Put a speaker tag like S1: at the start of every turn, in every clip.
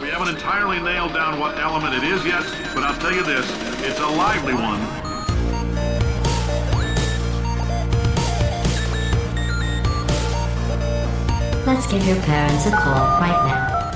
S1: We haven't entirely nailed down what element it is yet, but I'll tell you this, it's a lively one.
S2: Let's give your parents a call right now.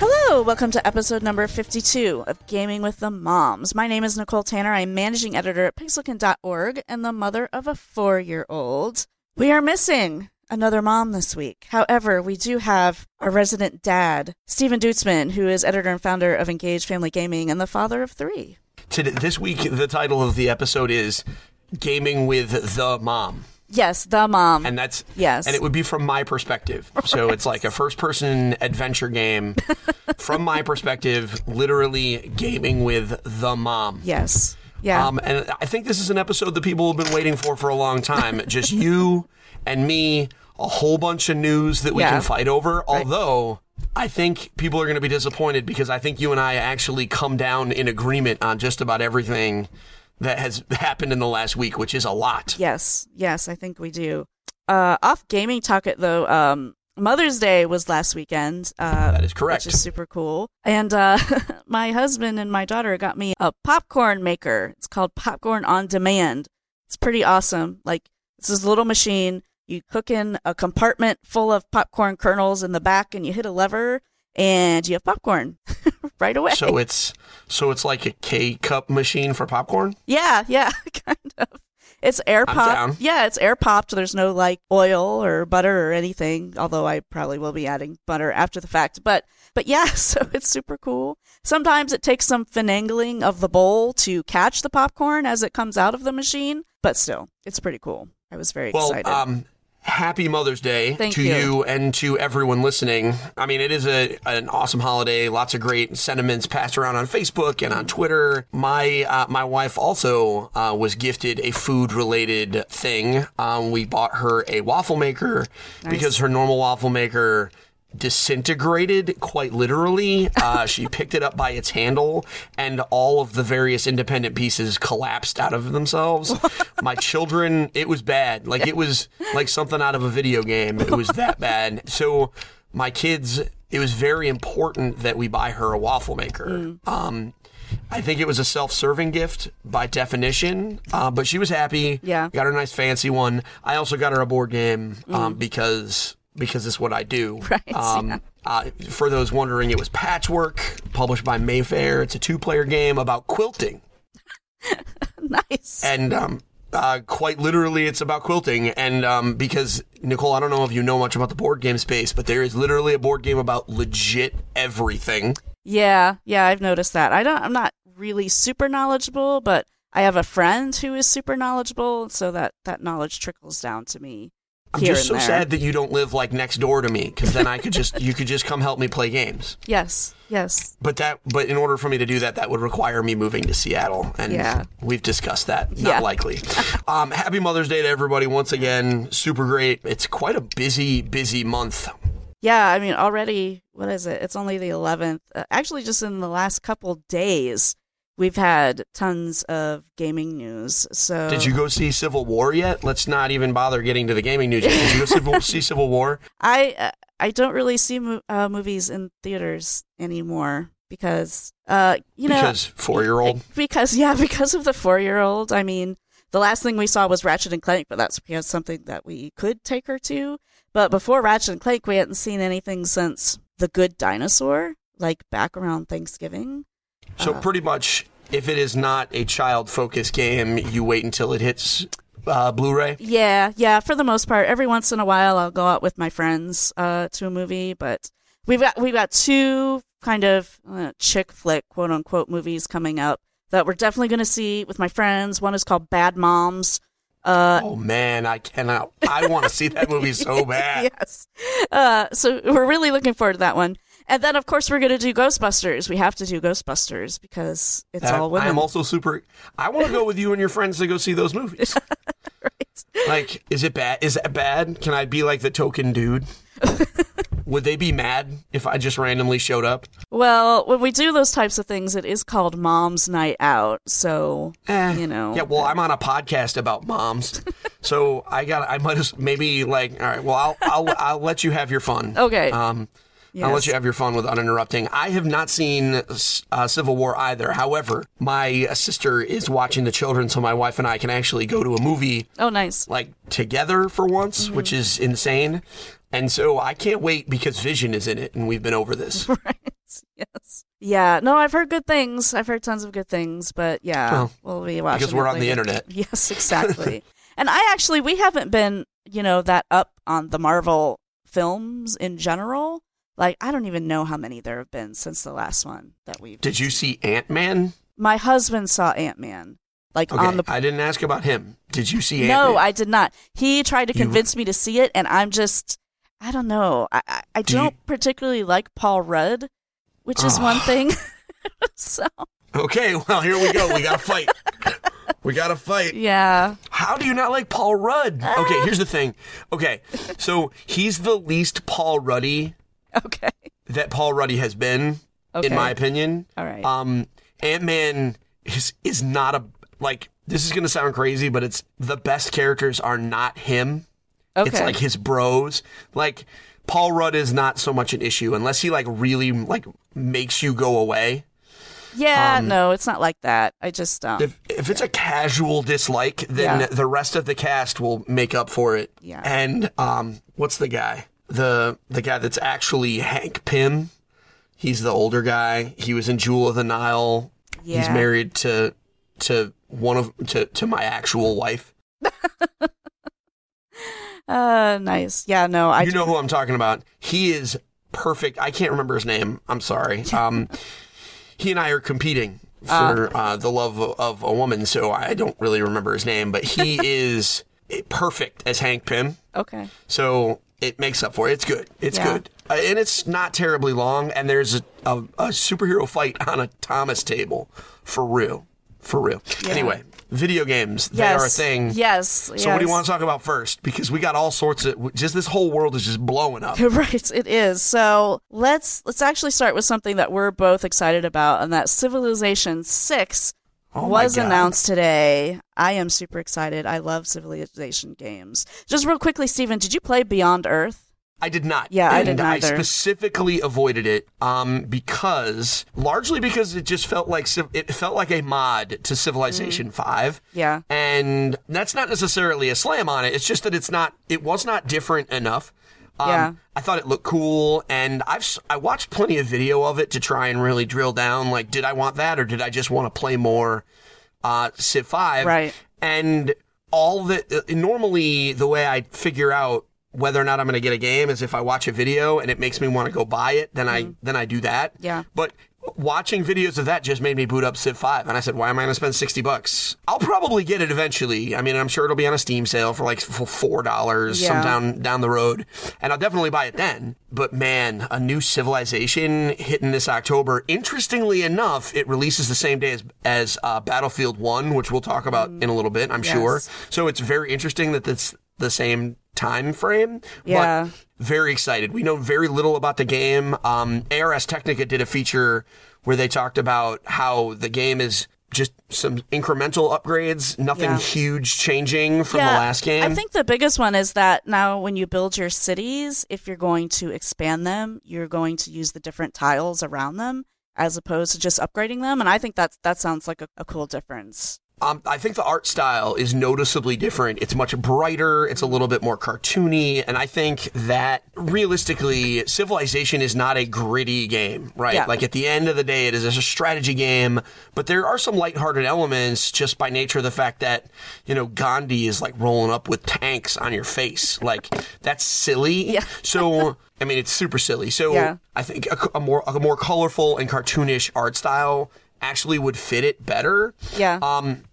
S3: Hello, welcome to episode number 52 of Gaming with the Moms. My name is Nicole Tanner. I'm managing editor at pixelkin.org and the mother of a four year old. We are missing another mom this week. However, we do have our resident dad, Stephen Duetzmann, who is editor and founder of Engage Family Gaming and the father of three.
S4: Today, this week, the title of the episode is Gaming with the Mom.
S3: Yes, the mom.
S4: And that's
S3: Yes.
S4: and it would be from my perspective. So it's like a first person adventure game from my perspective, literally gaming with the mom.
S3: yes. Yeah.
S4: Um, and I think this is an episode that people have been waiting for for a long time. Just you and me, a whole bunch of news that we
S3: Yeah.
S4: can fight over. Although I think people are going to be disappointed because I think you and I actually come down in agreement on just about everything that has happened in the last week, which is a lot.
S3: Yes, yes, I think we do. Uh, off gaming talk it though. Um, Mother's Day was last weekend. Uh,
S4: That is correct.
S3: Which is super cool. And uh, my husband and my daughter got me a popcorn maker. It's called Popcorn on Demand. It's pretty awesome. Like it's this little machine. You cook in a compartment full of popcorn kernels in the back, and you hit a lever, and you have popcorn right away.
S4: So it's so it's like a K cup machine for popcorn.
S3: Yeah, yeah, kind of. It's air popped. Yeah, it's air popped. There's no like oil or butter or anything. Although I probably will be adding butter after the fact. But but yeah, so it's super cool. Sometimes it takes some finagling of the bowl to catch the popcorn as it comes out of the machine. But still, it's pretty cool. I was very
S4: Well,
S3: excited.
S4: um, happy Mother's Day
S3: Thank
S4: to
S3: you.
S4: and to everyone listening. I mean, it is a an awesome holiday. Lots of great sentiments passed around on Facebook and on Twitter. My uh, my wife also uh, was gifted a food related thing. Um, we bought her a waffle maker because her normal waffle maker disintegrated quite literally. Uh, she picked it up by its handle, and all of the various independent pieces collapsed out of themselves. My children, it was bad. Like it was like something out of a video game. It was that bad. So my kids, it was very important that we buy her a waffle maker. Um, I think it was a self-serving gift by definition, uh, but she was happy.
S3: Yeah.
S4: got her a nice fancy one. I also got her a board game um, because because it's what I do.
S3: Right,
S4: Um,
S3: yeah.
S4: uh, for those wondering, it was Patchwork, published by Mayfair. It's a two-player game about quilting,
S3: nice.
S4: and um, uh, quite literally, it's about quilting. And um, because Nicole, I don't know if you know much about the board game space, but there is literally a board game about legit everything.
S3: Yeah, yeah, I've noticed that. I don't. I'm not really super knowledgeable, but I have a friend who is super knowledgeable, so that that knowledge trickles down to me.
S4: I'm just so
S3: there.
S4: sad that you don't live like next door to me, because then I could just you could just come help me play games.
S3: Yes, yes,
S4: But that, but in order for me to do that, that would require me moving to Seattle, and
S3: Yeah.
S4: we've discussed that. Not
S3: Yeah.
S4: likely. um, happy Mother's Day to everybody once again. Super great. It's quite a busy, busy month.
S3: yeah. I mean, already, what is it? It's only the 11th. Uh, actually, just in the last couple days, we've had tons of gaming news. So
S4: Did you go see Civil War yet? Let's not even bother getting to the gaming news. Yet. Did you go Civil, see Civil War?
S3: I uh, I don't really see mo- uh, movies in theaters anymore because uh you know
S4: Because four year old.
S3: because yeah because of the four year old i mean the last thing we saw was ratchet and clank but that's because something that we could take her to but before ratchet and clank we hadn't seen anything since the good dinosaur like back around thanksgiving
S4: So pretty much, if it is not a child focused game, you wait until it hits uh, Blu-ray.
S3: yeah yeah for the most part every once in a while i'll go out with my friends uh to a movie but we've got we've got two kind of uh, chick flick quote unquote movies coming up that we're definitely going to see with my friends one is called bad moms uh
S4: oh man, I cannot. I want to see that movie so bad.
S3: yes. Uh, so we're really looking forward to that one. And then, of course, we're going to do Ghostbusters. We have to do Ghostbusters because it's all women.
S4: I am also super. I want to go with you and your friends to go see those movies.
S3: right?
S4: Like, is it bad? Is that bad? Can I be like the token dude? Would they be mad if I just randomly showed up?
S3: Well, when we do those types of things, it is called Mom's Night Out. So,
S4: Eh.
S3: you know.
S4: Yeah, well, I'm on a podcast about moms, so I got. I might as maybe like. All right, well, I'll I'll I'll let you have your fun.
S3: Okay.
S4: Um, I'll let you have your fun with uninterrupting. I have not seen uh, Civil War either. However, my sister is watching the children, so my wife and I can actually go to a movie
S3: Oh, nice.
S4: like together for once, which is insane. And so I can't wait because Vision is in it, and we've been over this.
S3: right. Yes. Yeah. No, I've heard good things. I've heard tons of good things, but yeah,
S4: Well,
S3: we'll be watching
S4: because we're on the internet.
S3: Yes, exactly. and I actually, we haven't been, you know, that up on the Marvel films in general. Like, I don't even know how many there have been since the last one that we've.
S4: Did you see Ant Man?
S3: My husband saw Ant Man, like
S4: Okay,
S3: on the.
S4: I didn't ask about him. Did you see
S3: no,
S4: Ant-Man?
S3: I did not. He tried to
S4: You-
S3: convince me to see it, and I'm just, I don't know. I I, I
S4: Do you-
S3: don't particularly like Paul Rudd, which is one thing. so
S4: Okay, well here we go. We got to fight. we got to fight.
S3: yeah,
S4: How do you not like Paul Rudd? Okay, here's the thing. Okay, so he's the least Paul Ruddy
S3: okay,
S4: that Paul Ruddy has been,
S3: Okay.
S4: in my opinion.
S3: all right.
S4: Um, Ant Man is is not a like. This is gonna sound crazy, but it's the best characters are not him.
S3: okay,
S4: It's like his bros. Like Paul Rudd is not so much an issue unless he like really like makes you go away.
S3: yeah,
S4: um,
S3: no, it's not like that. I just um,
S4: If if it's a casual dislike, then
S3: Yeah.
S4: the rest of the cast will make up for it.
S3: Yeah.
S4: And um, what's the guy? The the guy that's actually Hank Pym. He's the older guy. He was in Jewel of the Nile. He's married to to one of to to my actual wife.
S3: uh, nice. Yeah, no, I
S4: you know who I'm talking about. He is perfect. I can't remember his name. I'm sorry. Um, he and I are competing for uh, the love of, of a woman, so I don't really remember his name. But he is perfect as Hank Pym.
S3: okay.
S4: So it makes up for it. It's good. It's
S3: Yeah.
S4: good. Uh, and it's not terribly long. And there's a, a, a superhero fight on a Thomas table. For real. For real.
S3: Yeah.
S4: Anyway, video games. They are a thing.
S3: Yes.
S4: So what do you want to talk about first? Because we got all sorts of just this whole world is just blowing up.
S3: Right, it is. So let's let's actually start with something that we're both excited about, and that Civilization Six
S4: Oh
S3: was announced today. I am super excited. I love Civilization games. Just real quickly, Steven, did you play Beyond Earth?
S4: I did not.
S3: Yeah, I didn't
S4: I specifically avoided it um, because largely because it just felt like it felt like a mod to Civilization Five.
S3: Mm. Yeah.
S4: and that's not necessarily a slam on it. It's just that it's not. It was not different enough. Um,
S3: Yeah.
S4: I thought it looked cool, and I've I watched plenty of video of it to try and really drill down. Like, did I want that, or did I just want to play more uh, Civ Five?
S3: Right.
S4: And all the uh, normally the way I figure out whether or not I'm going to get a game is if I watch a video and it makes me want to go buy it, then I then I do that.
S3: Mm-hmm. Yeah.
S4: But watching videos of that just made me boot up Civ 5 and I said, "Why am I going to spend 60 bucks? I'll probably get it eventually. I mean, I'm sure it'll be on a Steam sale for like f- $4 some
S3: Yeah.
S4: down down the road, and I'll definitely buy it then. But man, a new Civilization hitting this October. Interestingly enough, it releases the same day as as uh, Battlefield 1, which we'll talk about in a little bit, I'm sure. So it's very interesting that it's the same time frame.
S3: Yeah.
S4: But very excited. We know very little about the game. Um, ARS Technica did a feature where they talked about how the game is just some incremental upgrades, nothing
S3: Yeah.
S4: huge changing from the last game.
S3: I think the biggest one is that now when you build your cities, if you're going to expand them, you're going to use the different tiles around them as opposed to just upgrading them. And I think that's that sounds like a, a cool difference.
S4: Um, I think the art style is noticeably different. It's much brighter. It's a little bit more cartoony, and I think that realistically, Civilization is not a gritty game, right?
S3: Yeah.
S4: Like at the end of the day, it is a strategy game, but there are some lighthearted elements just by nature of the fact that you know Gandhi is like rolling up with tanks on your face. Like that's silly.
S3: Yeah.
S4: So. I mean, it's super silly. So
S3: Yeah.
S4: I think a, a more a more colorful and cartoonish art style actually would fit it better.
S3: Yeah.
S4: Um,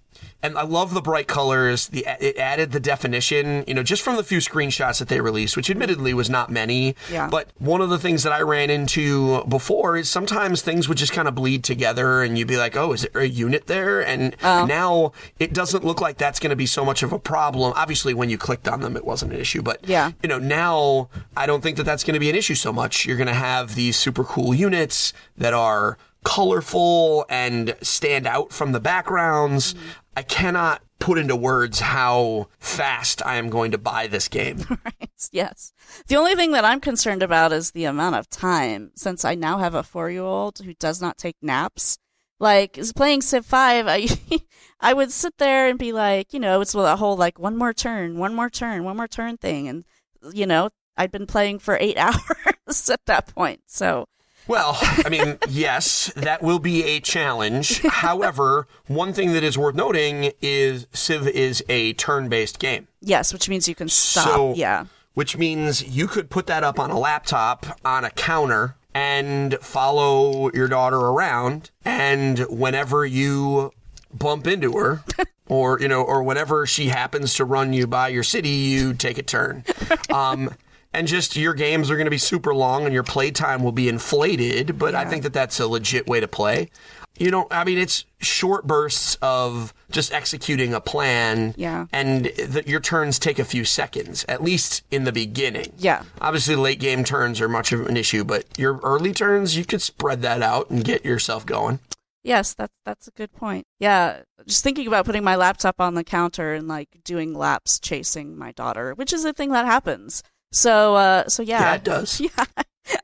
S4: and I love the bright colors. The it added the definition, you know, just from the few screenshots that they released, which admittedly was not many.
S3: Yeah.
S4: But one of the things that I ran into before is sometimes things would just kind of bleed together, and you'd be like, "Oh, is there a unit there?" And
S3: Oh.
S4: now it doesn't look like that's going to be so much of a problem. Obviously, when you clicked on them, it wasn't an issue, but
S3: Yeah.
S4: you know, now I don't think that that's going to be an issue so much. You're going to have these super cool units that are colorful and stand out from the backgrounds. Mm-hmm. I cannot put into words how fast I am going to buy this game.
S3: Right. Yes. The only thing that I'm concerned about is the amount of time since I now have a four year old who does not take naps. Like is playing Civ Five, I I would sit there and be like, you know, it's a whole like one more turn, one more turn, one more turn thing, and you know, I'd been playing for eight hours at that point. So
S4: Well, I mean, yes, that will be a challenge. However, one thing that is worth noting is Civ is a turn-based game.
S3: yes, which means you can stop.
S4: So-
S3: yeah.
S4: which means you could put that up on a laptop on a counter and follow your daughter around and whenever you bump into her or you know or whenever she happens to run you by your city you take a turn um and just your games are going to be super long and your playtime will be inflated but i think that that's a legit way to play you know i mean it's short bursts of just executing a plan
S3: Yeah.
S4: and the, your turns take a few seconds, at least in the beginning.
S3: Yeah.
S4: Obviously, late game turns are much of an issue, but your early turns, you could spread that out and get yourself going.
S3: Yes, that's that's a good point. Yeah, just thinking about putting my laptop on the counter and like doing laps chasing my daughter, which is a thing that happens. So, uh, so yeah,
S4: Yeah, it does.
S3: Yeah,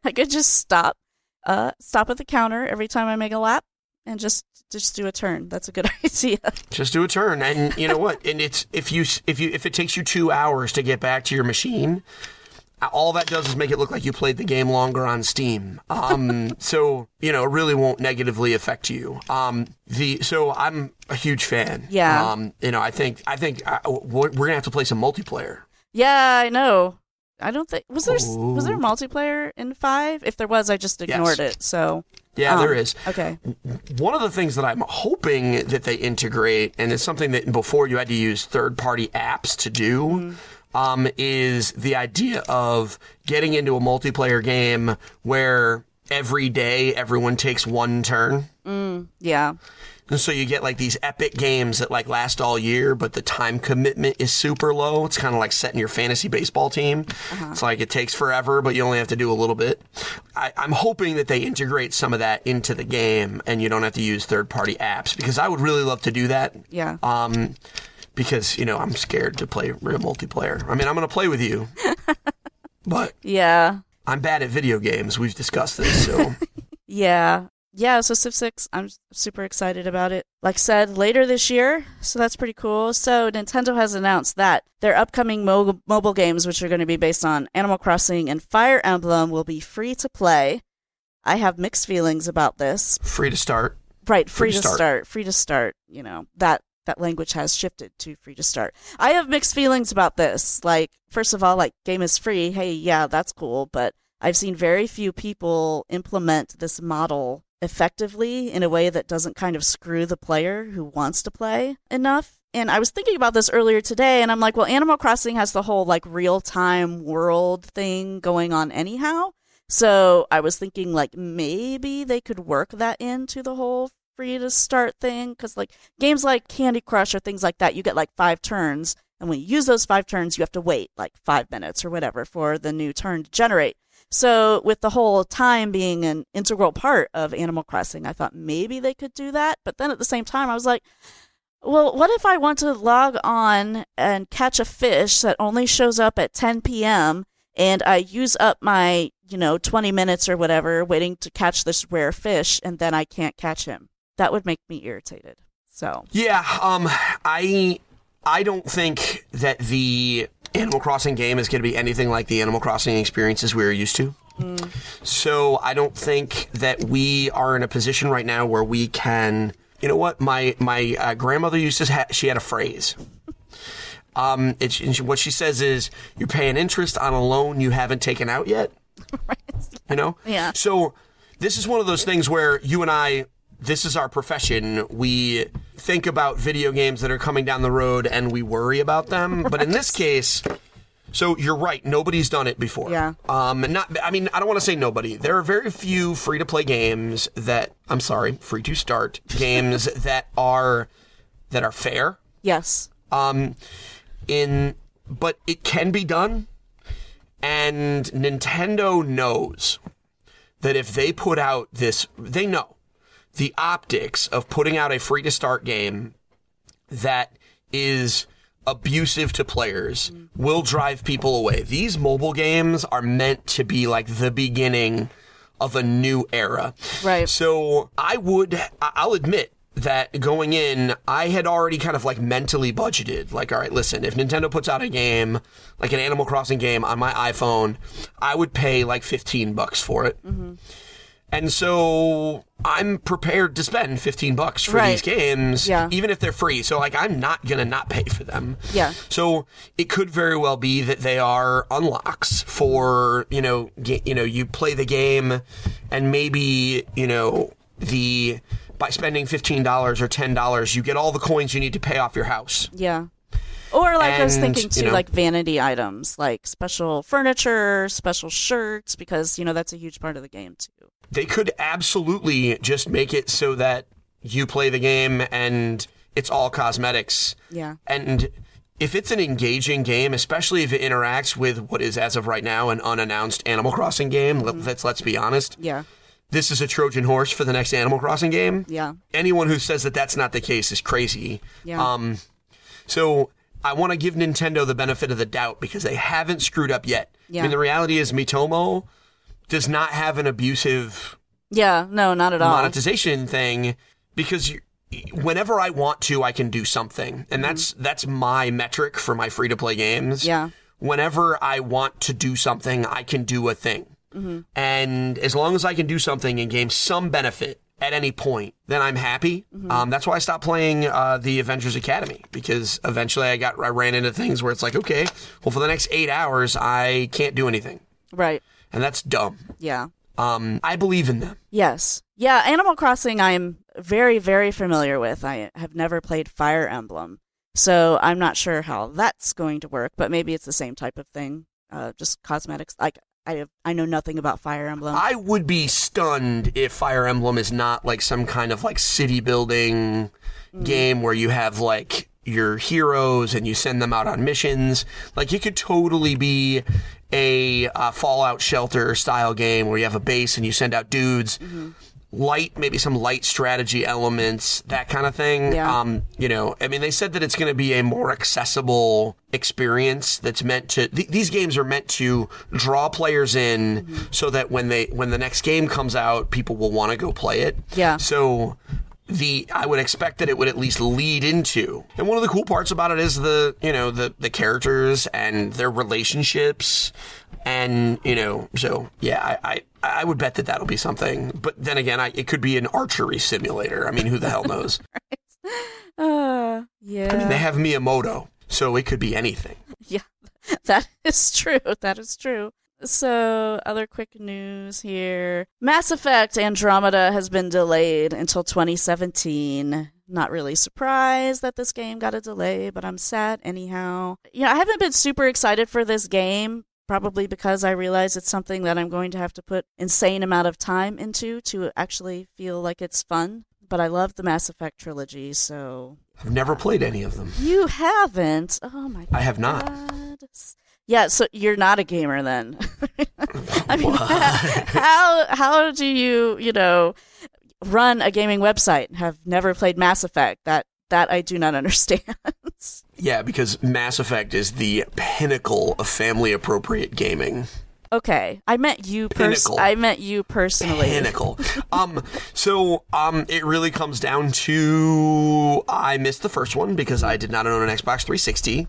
S3: I could just stop, uh, stop at the counter every time I make a lap, and just just do a turn. That's a good idea.
S4: Just do a turn, and you know what? And it's if you if you if it takes you two hours to get back to your machine, all that does is make it look like you played the game longer on Steam. Um, so you know, it really won't negatively affect you. Um, the so I'm a huge fan.
S3: Yeah.
S4: Um, you know, I think I think uh, we're we're gonna have to play some multiplayer.
S3: yeah, I know. I don't think was there was there
S4: Ooh.
S3: multiplayer in five? If there was, I just ignored it. So
S4: Yeah,
S3: um,
S4: there is.
S3: Okay.
S4: One of the things that I'm hoping that they integrate, and it's something that before you had to use third party apps to do, um, is the idea of getting into a multiplayer game where every day everyone takes one turn.
S3: Yeah.
S4: And so you get like these epic games that like last all year, but the time commitment is super low. It's kind of like setting your fantasy baseball team. It's like it takes forever, but you only have to do a little bit. I, I'm hoping that they integrate some of that into the game and you don't have to use third party apps because I would really love to do that.
S3: Yeah.
S4: Um, because, you know, I'm scared to play real multiplayer. I mean, I'm going to play with you, but
S3: yeah.
S4: I'm bad at video games. We've discussed this. So
S3: Yeah. Yeah, so Civ 6, I'm super excited about it. Like I said, later this year, so that's pretty cool. So Nintendo has announced that their upcoming mo- mobile games, which are going to be based on Animal Crossing and Fire Emblem, will be free to play. I have mixed feelings about this.
S4: free to start.
S3: Right, free,
S4: Free to
S3: to
S4: start.
S3: start. free to start. You know that that language has shifted to free to start. I have mixed feelings about this. Like, first of all, like game is free. Hey, yeah, that's cool, but I've seen very few people implement this model effectively in a way that doesn't kind of screw the player who wants to play enough. And I was thinking about this earlier today, and I'm like, well, Animal Crossing has the whole like real time world thing going on anyhow. So I was thinking like maybe they could work that into the whole free to start thing because like games like Candy Crush or things like that, you get like five turns, and when you use those five turns, you have to wait like five minutes or whatever for the new turn to generate. So with the whole time being an integral part of Animal Crossing, I thought maybe they could do that, but then at the same time, I was like. Well, what if I want to log on and catch a fish that only shows up at 10 p.m. and I use up my, you know, 20 minutes or whatever waiting to catch this rare fish and then I can't catch him? That would make me irritated. So,
S4: Yeah, um, I I don't think that the Animal Crossing game is going to be anything like the Animal Crossing experiences we are used to. So I don't think that we are in a position right now where we can. You know what? My my uh, grandmother used to. Ha- she had a phrase. Um, she, what she says is, "You're paying interest on a loan you haven't taken out yet." You know?
S3: Yeah.
S4: So this is one of those things where you and I, this is our profession. We think about video games that are coming down the road and we worry about them. But in this case, so you're right. Nobody's done it before.
S3: Yeah.
S4: Um, not. I mean, I don't want to say nobody. There are very few free to play games that. I'm sorry, free to start games that are that are fair.
S3: yes.
S4: Um, in but it can be done, and Nintendo knows that if they put out this, they know the optics of putting out a free to start game that is abusive to players will drive people away. These mobile games are meant to be like the beginning of a new era.
S3: Right.
S4: So I would, I'll admit that going in, I had already kind of like mentally budgeted. Like, all right, listen, if Nintendo puts out a game, like an Animal Crossing game on my iPhone, I would pay like 15 bucks for it. Mm-hmm. And so I'm prepared to spend 15 bucks for
S3: Right.
S4: these games,
S3: Yeah.
S4: even if they're free. So like I'm not going to not pay for them.
S3: Yeah.
S4: So it could very well be that they are unlocks for, you know, you know, you play the game and maybe, you know, the by spending $15 or $10, you get all the coins you need to pay off your house.
S3: Yeah. Or like I was
S4: And,
S3: thinking
S4: you
S3: too,
S4: know-
S3: like vanity items, like special furniture, special shirts, because you know that's a huge part of the game too.
S4: They could absolutely just make it so that you play the game and it's all cosmetics.
S3: Yeah.
S4: And if it's an engaging game, especially if it interacts with what is, as of right now, an unannounced Animal Crossing game, let- let's let's be honest,
S3: Yeah.
S4: this is a Trojan horse for the next Animal Crossing game.
S3: Yeah.
S4: Anyone who says that that's not the case is crazy.
S3: Yeah.
S4: Um, so I want to give Nintendo the benefit of the doubt because they haven't screwed up yet.
S3: Yeah.
S4: I mean, the reality is Miitomo does not have an abusive
S3: Yeah. No, not at all.
S4: monetization thing because you, whenever I want to, I can do something, and that's that's my metric for my free to play games.
S3: Yeah.
S4: Whenever I want to do something, I can do a thing, and as long as I can do something and gain some benefit at any point, then I'm happy. Um, that's why I stopped playing uh, the Avengers Academy because eventually I got I ran into things where it's like, okay, well for the next eight hours I can't do anything,
S3: Right.
S4: And that's dumb.
S3: Yeah.
S4: Um, I believe in them.
S3: Yes. Yeah, Animal Crossing I'm very, very familiar with. I have never played Fire Emblem. So I'm not sure how that's going to work, but maybe it's the same type of thing. Uh, just cosmetics. Like I have, I know nothing about Fire Emblem.
S4: I would be stunned if Fire Emblem is not like some kind of like city building game where you have like your heroes and you send them out on missions. Like it could totally be a uh, Fallout Shelter style game where you have a base and you send out dudes. Light, maybe some light strategy elements, that kind of thing.
S3: Yeah.
S4: Um, you know, I mean, they said that it's going to be a more accessible experience that's meant to. Th- these games are meant to draw players in, so that when they when the next game comes out, people will want to go play it.
S3: Yeah.
S4: So the I would expect that it would at least lead into. And one of the cool parts about it is the you know the the characters and their relationships, and you know so yeah I I, I would bet that that'll be something. But then again, I, it could be an archery simulator. I mean, who the hell knows?
S3: uh, yeah.
S4: I mean, they have Miyamoto, so it could be anything.
S3: Yeah, that is true. That is true. So, other quick news here Mass Effect Andromeda has been delayed until 2017. Not really surprised that this game got a delay, but I'm sad anyhow. You know, I haven't been super excited for this game, probably because I realize it's something that I'm going to have to put insane amount of time into to actually feel like it's fun. But I love the Mass Effect trilogy, so
S4: I've never played any of them.
S3: you haven't. Oh my god.
S4: I have not.
S3: Yeah, so you're not a gamer then. I mean, how how do you you know run a gaming website? Have never played Mass Effect. That that I do not understand.
S4: Yeah, because Mass Effect is the pinnacle of family appropriate gaming.
S3: okay, I meant you. Pers-
S4: Pinnacle.
S3: I meant you personally.
S4: Pinnacle. um, so um, it really comes down to I missed the first one because I did not own an Xbox 360,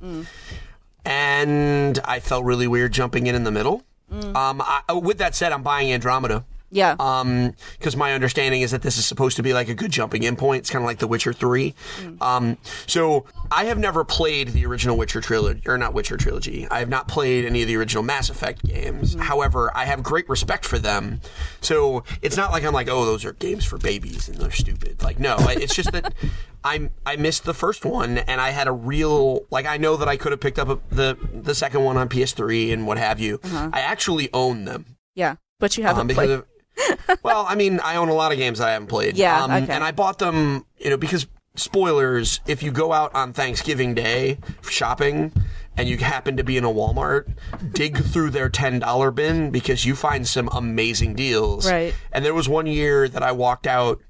S4: and I felt really weird jumping in in the middle. Um, I, with that said, I'm buying Andromeda.
S3: Yeah.
S4: Um, because my understanding is that this is supposed to be like a good jumping in point. It's kind of like The Witcher 3. Um, so I have never played the original Witcher trilogy, or not Witcher trilogy. I have not played any of the original Mass Effect games. However, I have great respect for them. So it's not like I'm like, oh, those are games for babies and they're stupid. Like, no, it's just that I I missed the first one and I had a real like I know that I could have picked up a, the the second one on PS3 and what have you. I actually own them.
S3: yeah, but you haven't
S4: Um,
S3: played.
S4: of, well, I mean, I own a lot of games that I haven't played.
S3: Yeah,
S4: um,
S3: okay.
S4: and I bought them, you know, because spoilers. If you go out on Thanksgiving Day shopping and you happen to be in a Walmart, dig through their ten dollar bin because you find some amazing deals.
S3: Right.
S4: And there was one year that I walked out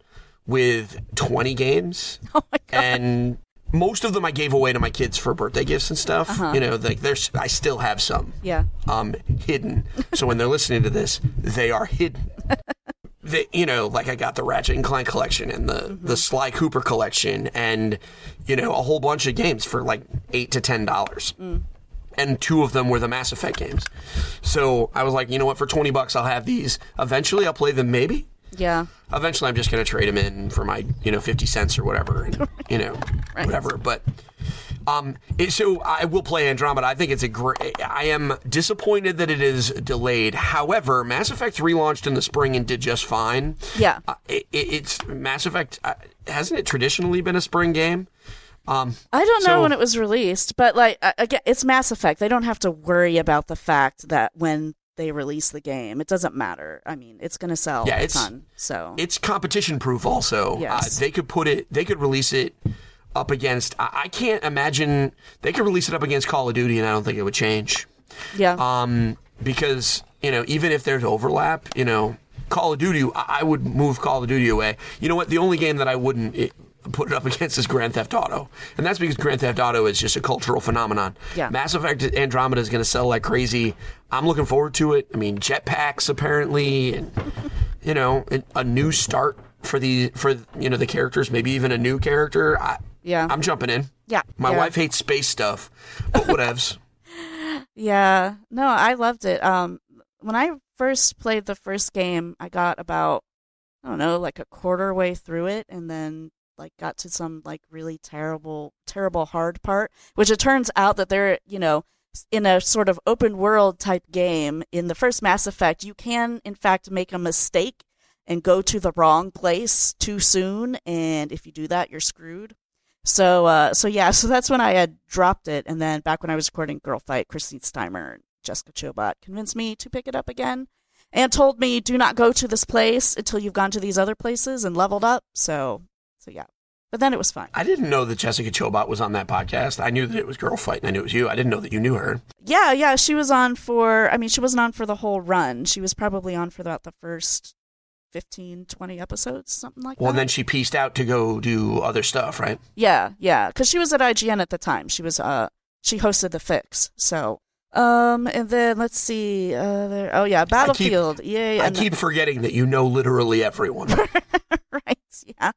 S4: with twenty games,
S3: oh my god.
S4: and most of them I gave away to my kids for birthday gifts and stuff. Uh-huh. You know, like there's I still have some
S3: Yeah.
S4: um hidden. so when they're listening to this, they are hidden. They, you know, like I got the Ratchet and Clank collection and the mm-hmm. the Sly Cooper collection, and you know a whole bunch of games for like eight to ten dollars. Mm. And two of them were the Mass Effect games. So I was like, you know what? For twenty bucks, I'll have these. Eventually, I'll play them. Maybe.
S3: Yeah.
S4: Eventually, I'm just going to trade them in for my, you know, 50 cents or whatever, and, you know, whatever. But, um, it, so I will play Andromeda. I think it's a great, I am disappointed that it is delayed. However, Mass Effect 3 launched in the spring and did just fine.
S3: Yeah.
S4: Uh, it, it, it's, Mass Effect, uh, hasn't it traditionally been a spring game? Um,
S3: I don't know
S4: So-
S3: when it was released, but like again, it's Mass Effect. They don't have to worry about the fact that when they release the game, it doesn't matter. I mean, it's going to sell
S4: Yeah,
S3: a
S4: it's-
S3: ton. So
S4: it's competition proof also.
S3: Yes.
S4: Uh, they could put it, they could release it up against, I, I can't imagine, they could release it up against Call of Duty and I don't think it would change.
S3: yeah,
S4: um, because you know even if there's overlap, you know, Call of Duty, I I would move Call of Duty away. You know what? The only game that I wouldn't it, put it up against is Grand Theft Auto, and that's because Grand Theft Auto is just a cultural phenomenon.
S3: Yeah.
S4: Mass Effect Andromeda is going to sell like crazy. I'm looking forward to it. I mean, jetpacks apparently, and you know, a- a new start for the for you know the characters, maybe even a new character. I,
S3: Yeah.
S4: I'm jumping in.
S3: yeah.
S4: My
S3: yeah.
S4: wife hates space stuff, but whatevs.
S3: Yeah. No, I loved it. Um, when I first played the first game, I got about I don't know, like a quarter way through it, and then like got to some like really terrible, terrible hard part. Which it turns out that they're you know in a sort of open world type game in the first Mass Effect, you can in fact make a mistake and go to the wrong place too soon, and if you do that, you're screwed. So, uh, so yeah, so that's when I had dropped it, and then back when I was recording Girl Fight, Kristine Steimer and Jessica Chobot convinced me to pick it up again, and told me do not go to this place until you've gone to these other places and leveled up. So, so yeah, but then it was fine.
S4: I didn't know that Jessica Chobot was on that podcast. I knew that it was Girl Fight, and I knew it was you. I didn't know that you knew her.
S3: Yeah, yeah, she was on for. I mean, she wasn't on for the whole run. She was probably on for about the first 15, 20 episodes, something like
S4: Well,
S3: that.
S4: Well, then she pieced out to go do other stuff, right?
S3: Yeah, yeah, because she was at IGN at the time. She was uh she hosted the Fix. So um and then let's see uh there oh yeah Battlefield yay
S4: I keep forgetting that you know literally everyone.
S3: right yeah.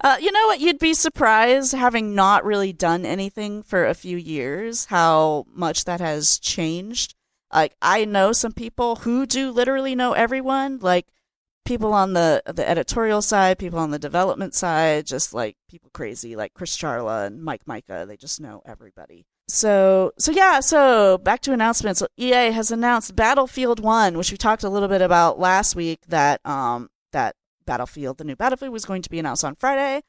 S3: Uh, you know what? You'd be surprised, having not really done anything for a few years, how much that has changed. Like I know some people who do literally know everyone, like people on the the editorial side, people on the development side, just like people crazy, like Chris Charla and Mike Mika. They just know everybody. So so yeah, so back to announcements. So EA has announced Battlefield One, which we talked a little bit about last week. That um Battlefield, the new Battlefield, was going to be announced on Friday,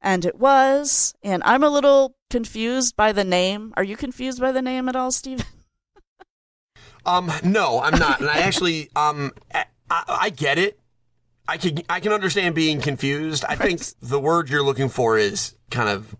S3: and it was. And I'm a little confused by the name. Are you confused by the name at all, Steven?
S4: um, no, I'm not, and I actually, um, I, I get it. I can, I can understand being confused. I think the word you're looking for is kind of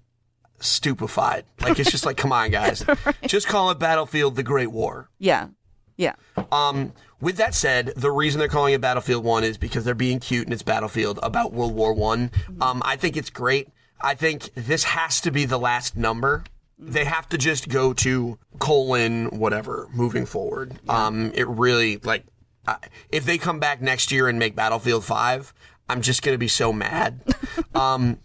S4: stupefied. Like it's just like, come on, guys, just call it Battlefield: The Great War.
S3: Yeah, yeah,
S4: Um, with that said, the reason they're calling it Battlefield One is because they're being cute and it's Battlefield about World War One. Um, I think it's great. I think this has to be the last number. They have to just go to colon whatever moving forward. Um, it really like uh, if they come back next year and make Battlefield Five, I'm just gonna be so mad. um,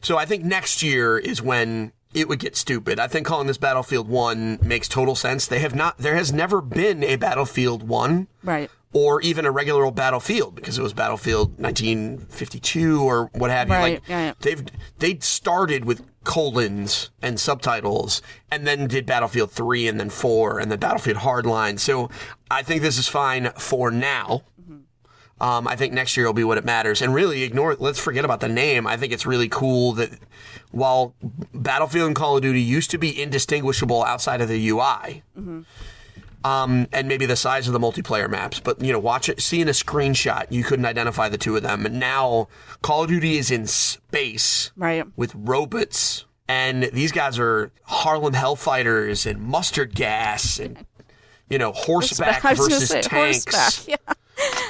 S4: so I think next year is when it would get stupid. I think calling this Battlefield 1 makes total sense. They have not there has never been a Battlefield 1
S3: right.
S4: or even a regular old Battlefield because it was Battlefield 1952 or what have you.
S3: Right,
S4: Like
S3: yeah, yeah.
S4: they've they started with colons and subtitles and then did Battlefield 3 and then 4 and then Battlefield Hardline. So I think this is fine for now. Um, I think next year will be what it matters. And really, ignore. Let's forget about the name. I think it's really cool that while Battlefield and Call of Duty used to be indistinguishable outside of the UI, um, and maybe the size of the multiplayer maps, but you know, watch it, seeing a screenshot, you couldn't identify the two of them. And now Call of Duty is in space
S3: Right.
S4: with robots, and these guys are Harlem Hellfighters and mustard gas and you know horseback versus tanks.
S3: horseback. Yeah.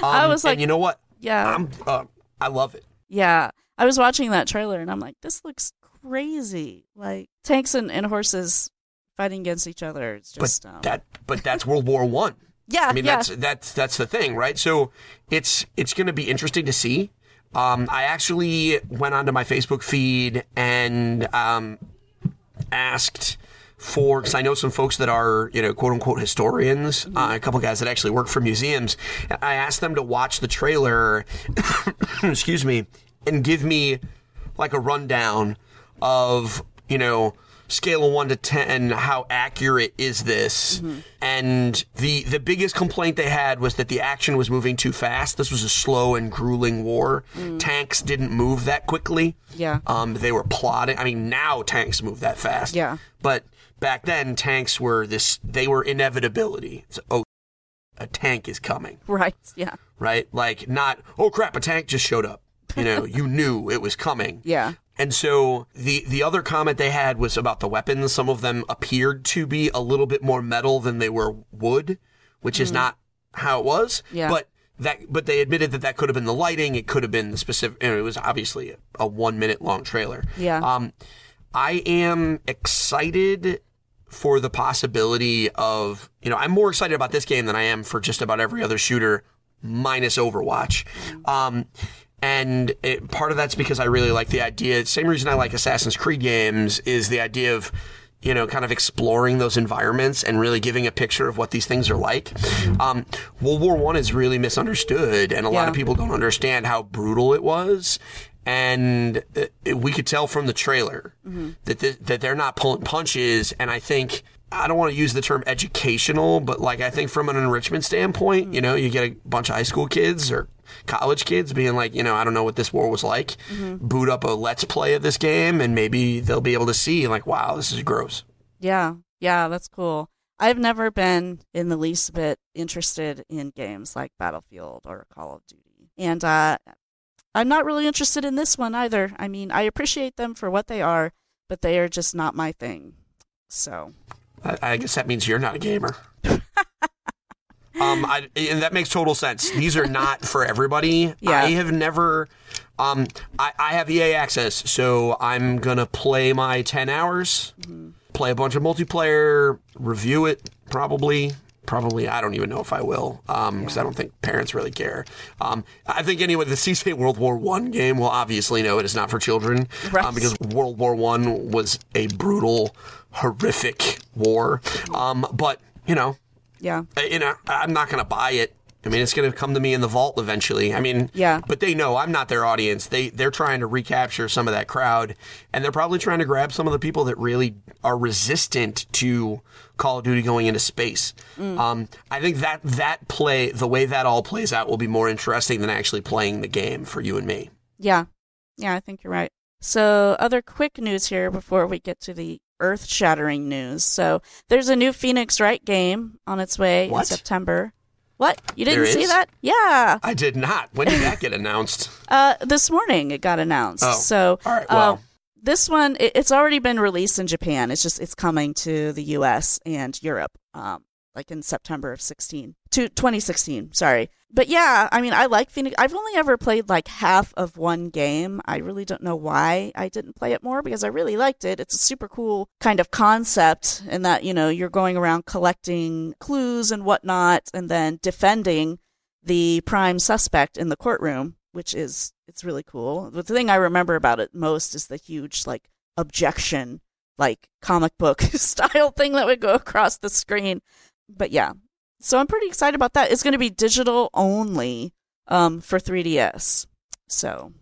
S4: Um,
S3: I was like,
S4: you know what?
S3: yeah.
S4: I'm, uh, I love it.
S3: Yeah, I was watching that trailer and I'm like, this looks crazy. Like tanks and, and horses fighting against each other. It's
S4: but
S3: just um,
S4: that but that's World War One.
S3: yeah,
S4: I mean
S3: yeah.
S4: that's that's that's the thing, right? So it's it's going to be interesting to see. Um, I actually went onto my Facebook feed and um, asked for because I know some folks that are you know quote unquote historians, uh, a couple guys that actually work for museums. I asked them to watch the trailer, excuse me, and give me like a rundown of you know scale of one to ten how accurate is this? And the the biggest complaint they had was that the action was moving too fast. This was a slow and grueling war. Tanks didn't move that quickly.
S3: Yeah.
S4: um they were plotting i mean now tanks move that fast.
S3: Yeah.
S4: but back then tanks were this they were inevitability it's, oh a tank is coming
S3: right. Yeah.
S4: right? Like not, oh crap, a tank just showed up. You know, you knew it was coming.
S3: Yeah.
S4: And so the the other comment they had was about the weapons. Some of them appeared to be a little bit more metal than they were wood, which is not how it was.
S3: Mm. Yeah.
S4: But that but they admitted that that could have been the lighting. It could have been the specific. You know, it was obviously a, a one minute long trailer.
S3: Yeah.
S4: Um, I am excited for the possibility of, you know, I'm more excited about this game than I am for just about every other shooter minus Overwatch. Um, and it, part of that's because I really like the idea. Same reason I like Assassin's Creed games is the idea of, you know, kind of exploring those environments and really giving a picture of what these things are like. Um, World War One is really misunderstood, and a lot of people don't understand how brutal it was. And uh, we could tell from the trailer that th- that they're not pulling punches. And I think I don't want to use the term educational, but like I think from an enrichment standpoint, you know, you get a bunch of high school kids or college kids being like, you know, I don't know what this war was like. Boot up a let's play of this game, and maybe they'll be able to see like, wow, this is gross.
S3: Yeah, yeah, that's cool. I've never been in the least bit interested in games like Battlefield or Call of Duty. And uh, I'm not really interested in this one either. I mean, I appreciate them for what they are, but they are just not my thing. So,
S4: I, I guess that means you're not a gamer. um, I, and that makes total sense. These are not for everybody.
S3: Yeah.
S4: I have never. Um, I, I have EA access, so I'm gonna play my ten hours, play a bunch of multiplayer, review it probably. Probably, I don't even know if I will, because I don't think parents really care. Um, I think anyway, the CSA World War One game will obviously know it is not for children,
S3: Right.
S4: um, because World War One was a brutal, horrific war. Um, but you know,
S3: yeah.
S4: you know, I'm not going to buy it. I mean, it's going to come to me in the vault eventually. I mean,
S3: Yeah.
S4: But they know I'm not their audience. They they're trying to recapture some of that crowd, and they're probably trying to grab some of the people that really are resistant to Call of Duty going into space. Um, I think that that play, the way that all plays out, will be more interesting than actually playing the game for you and me.
S3: Yeah. Yeah, I think you're right. So, other quick news here before we get to the earth shattering news. So, there's a new Phoenix Wright game on its way in September. What? You didn't see that? Yeah.
S4: I did not. When did that get announced?
S3: Uh, this morning it got announced.
S4: Oh.
S3: So,
S4: All right,
S3: uh,
S4: well.
S3: this one it, it's already been released in Japan. It's just it's coming to the U.S. and Europe, um, like in September of sixteen to 2016. Sorry, but yeah, I mean, I like Phoenix. I've only ever played like half of one game. I really don't know why I didn't play it more because I really liked it. It's a super cool kind of concept in that you know you're going around collecting clues and whatnot, and then defending the prime suspect in the courtroom, which is it's really cool. The thing I remember about it most is the huge like objection, like comic book style thing that would go across the screen. But yeah, so I'm pretty excited about that. It's going to be digital only um, for 3DS. So,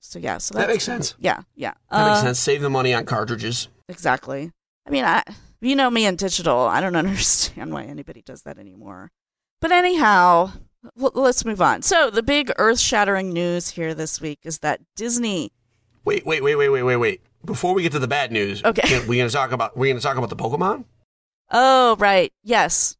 S3: so yeah, so
S4: That makes sense.
S3: Yeah, yeah,
S4: That makes
S3: Uh,
S4: sense. Save the money on cartridges.
S3: Exactly. I mean, I you know me and digital. I don't understand why anybody does that anymore. But anyhow, let's move on. So the big earth-shattering news here this week is that Disney.
S4: Wait, wait, wait, wait, wait, wait, wait. Before we get to the bad news,
S3: Okay.
S4: we're gonna talk about we're gonna talk about the Pokemon.
S3: Oh right, yes.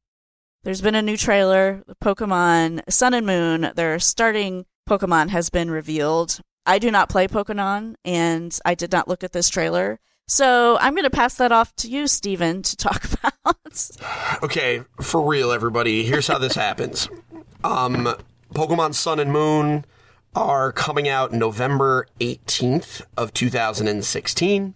S3: There's been a new trailer. Pokemon Sun and Moon. Their starting Pokemon has been revealed. I do not play Pokemon, and I did not look at this trailer. So I'm going to pass that off to you, Steven, to talk about.
S4: Okay, for real, everybody. Here's how this happens. Um, Pokemon Sun and Moon. are coming out November 18th of 2016.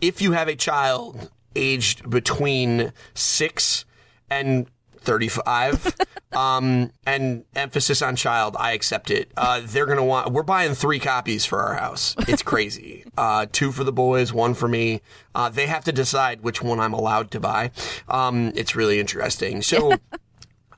S4: If you have a child aged between 6 and 35 um and emphasis on child i accept it. Uh they're gonna want we're buying three copies for our house. It's crazy. Uh two for the boys one for me. Uh they have to decide which one i'm allowed to buy. Um it's really interesting. So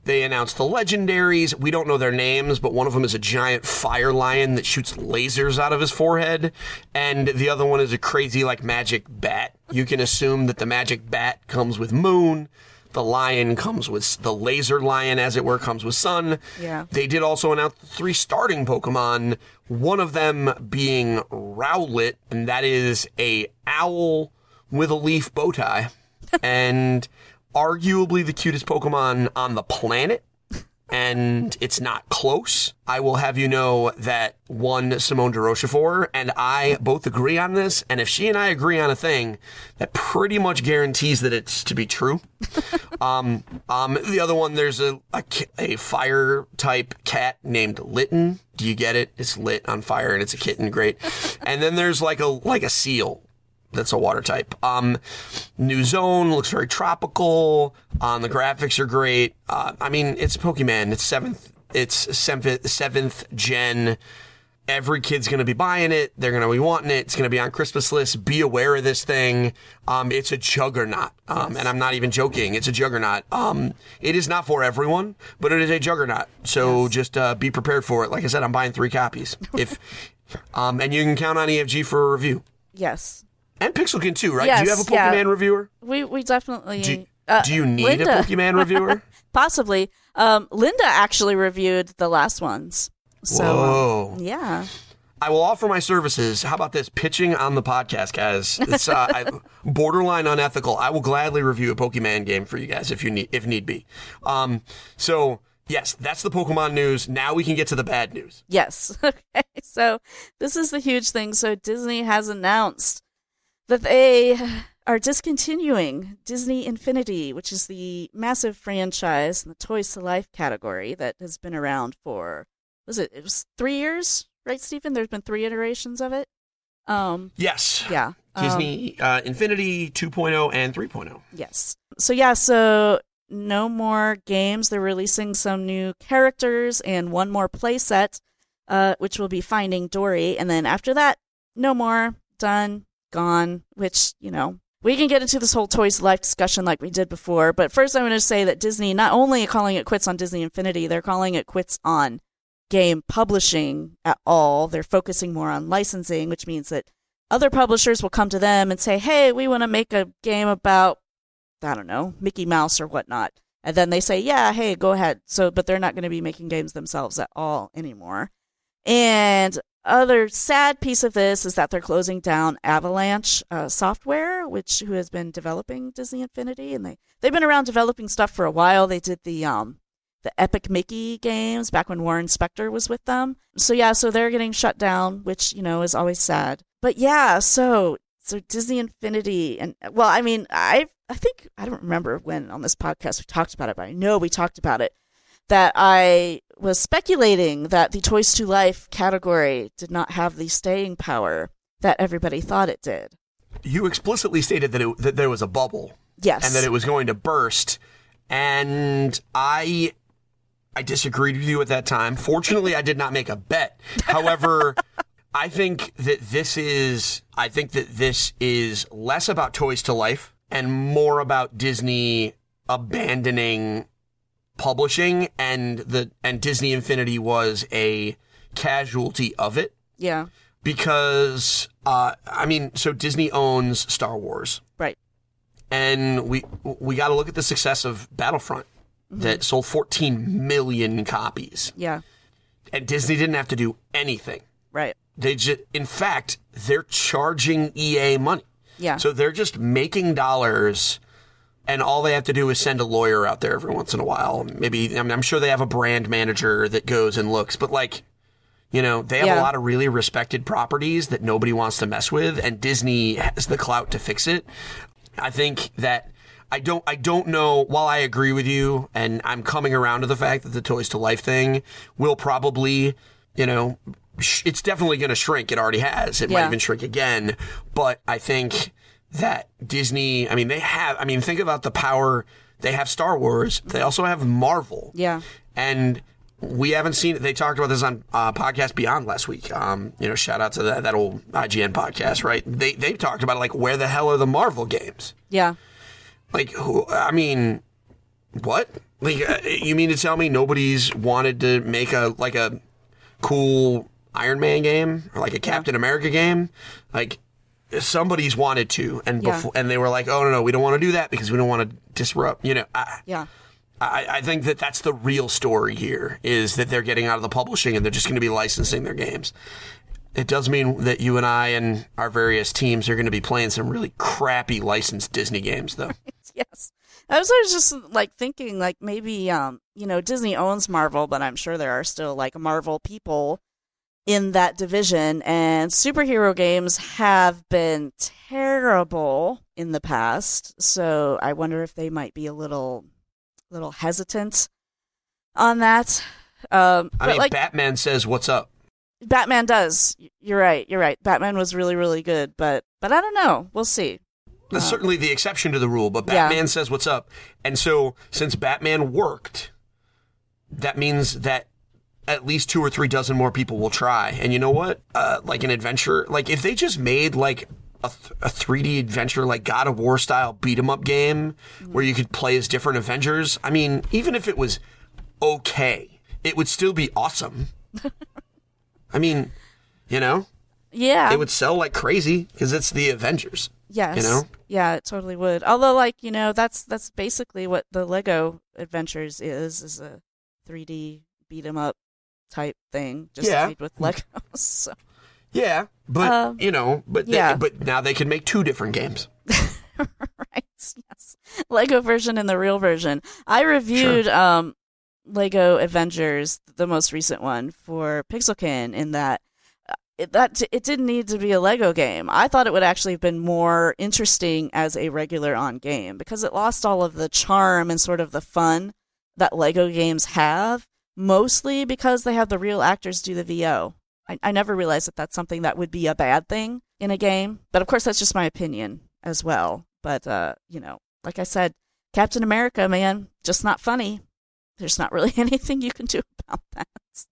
S4: They announced the legendaries. We don't know their names, but one of them is a giant fire lion that shoots lasers out of his forehead, and the other one is a crazy like magic bat. You can assume that the magic bat comes with moon. The lion comes with the laser lion, as it were, comes with sun.
S3: Yeah.
S4: They did also announce three starting Pokemon. One of them being Rowlet, and that is a owl with a leaf bow tie, and arguably the cutest Pokemon on the planet. And it's not close. I will have you know that one Simone de Rochefort and I both agree on this. And if she and I agree on a thing, that pretty much guarantees that it's to be true. Um, um, the other one, there's a, a, a fire type cat named Litten. Do you get it? It's lit on fire and it's a kitten. Great. And then there's like a, like a seal. That's a water type. Um, new zone looks very tropical. Um, the graphics are great. Uh, I mean, it's Pokemon. It's seventh. It's seventh, seventh gen. Every kid's going to be buying it. They're going to be wanting it. It's going to be on Christmas lists. Be aware of this thing. Um, it's a juggernaut. Um, and I'm not even joking. It's a juggernaut. Um, it is not for everyone, but it is a juggernaut. So just, uh, be prepared for it. Like I said, I'm buying three copies. If, um, and you can count on EFG for a review.
S3: Yes.
S4: And Pixelkin too, right?
S3: Yes,
S4: do you have a
S3: yeah.
S4: Pokemon reviewer?
S3: We we definitely
S4: Do,
S3: uh,
S4: do you need
S3: Linda.
S4: a Pokemon reviewer?
S3: possibly. Um, Linda actually reviewed the last ones. So um,
S4: Whoa.
S3: yeah.
S4: I will offer my services. How about this? Pitching on the podcast, guys. It's uh, I, borderline unethical. I will gladly review a Pokemon game for you guys if you need, if need be. Um, so yes, that's the Pokemon news. Now we can get to the bad news.
S3: Yes. Okay. So this is the huge thing. So Disney has announced that they are discontinuing Disney Infinity, which is the massive franchise in the Toys to Life category that has been around for was it it was three years, right, Stephen? There's been three iterations of it. Um
S4: Yes.
S3: yeah. Um,
S4: Disney uh, Infinity 2.0 and oh. 3.0.
S3: Yes. So yeah, so no more games. They're releasing some new characters and one more playset, uh, which will be Finding Dory, and then after that, no more. Done. Gone. Which you know. We can get into this whole Toys Life discussion like we did before, but first I'm going to say that Disney not only calling it quits on Disney Infinity, they're calling it quits on game publishing at all. They're focusing more on licensing, which means that other publishers will come to them and say, "Hey, we want to make a game about I don't know Mickey Mouse or whatnot," and then they say, "Yeah, hey, go ahead." So, but they're not going to be making games themselves at all anymore. And other sad piece of this is that they're closing down Avalanche uh, Software, which who has been developing Disney Infinity, and they they've been around developing stuff for a while. They did the um the Epic Mickey games back when Warren Spector was with them. So yeah, so they're getting shut down, which you know is always sad. But yeah, so so Disney Infinity and well, I mean, I I think I don't remember when on this podcast we talked about it, but I know we talked about it that I was speculating that the Toys to Life category did not have the staying power that everybody thought it did.
S4: You explicitly stated that, it, that there was a bubble.
S3: Yes.
S4: and that it was going to burst. And I I disagreed with you at that time. Fortunately, I did not make a bet. However, I think that this is I think that this is less about Toys to Life and more about Disney abandoning publishing and the and Disney Infinity was a casualty of it
S3: yeah.
S4: because uh I mean so Disney owns Star Wars
S3: Right.
S4: and we we got to look at the success of Battlefront that sold 14 million copies
S3: Yeah.
S4: and Disney didn't have to do anything
S3: Right.
S4: they just in fact they're charging EA money
S3: Yeah.
S4: so they're just making dollars and all they have to do is send a lawyer out there every once in a while maybe I mean, I'm sure they have a brand manager that goes and looks but like you know, they have
S3: Yeah.
S4: a lot of really respected properties that nobody wants to mess with, and Disney has the clout to fix it. I think that I don't I don't know while I agree with you and I'm coming around to the fact that the Toys to Life thing will probably, you know, sh- it's definitely going to shrink. It already has. It might even shrink again. But I think that Disney, I mean, they have, I mean, think about the power. They have Star Wars. They also have Marvel.
S3: Yeah.
S4: And we haven't seen it. They talked about this on uh, podcast Beyond last week. Um, you know, shout out to that, that old IGN podcast, right? They they talked about like where the hell are the Marvel games?
S3: Yeah.
S4: Like, who? I mean, what? Like, uh, you mean to tell me nobody's wanted to make a like a cool Iron Man game or like a Captain America game? Like, somebody's wanted to, and
S3: Yeah.
S4: before, and they were like, oh no no, we don't want to do that because we don't want to disrupt. You know, I,
S3: Yeah.
S4: I, I think that that's the real story here is that they're getting out of the publishing and they're just going to be licensing their games. It does mean that you and I and our various teams are going to be playing some really crappy licensed Disney games, though.
S3: Yes. I was, I was just like thinking like maybe um you know Disney owns Marvel, but I'm sure there are still like Marvel people in that division and superhero games have been terrible in the past. So I wonder if they might be a little little hesitant on that. Um
S4: I mean,
S3: like
S4: Batman says, "What's up?"
S3: Batman does. You're right. You're right. Batman was really really good, but but I don't know. We'll see.
S4: That's certainly the exception to the rule, but
S3: Yeah.
S4: Batman says, "What's up?" And so, since Batman worked, that means that at least two or three dozen more people will try. And you know what? Uh, like an adventure, like if they just made like a, th- a 3D adventure, like God of War style beat 'em up game, where you could play as different Avengers. I mean, even if it was okay, it would still be awesome. I mean, you know,
S3: Yeah.
S4: it would sell like crazy because it's the Avengers.
S3: Yes.
S4: You know?
S3: Yeah, it totally would. Although, like you know, that's that's basically what the Lego Adventures is is a 3D beat 'em up type thing, just
S4: Yeah.
S3: made with Legos. So
S4: Yeah, but
S3: Um,
S4: you know, but they-
S3: yeah.
S4: but now they can make two different games.
S3: right, yes, Lego version and the real version. I reviewed um Lego Avengers, the most recent one for Pixelkin, in that. uh, It, that it didn't need to be a Lego game. I thought it would actually have been more interesting as a regular on game because it lost all of the charm and sort of the fun that Lego games have. Mostly because they have the real actors do the VO. I, I never realized that that's something that would be a bad thing in a game, but of course that's just my opinion as well. But uh, you know, like I said, Captain America, man, just not funny. There's not really anything you can do about that. So,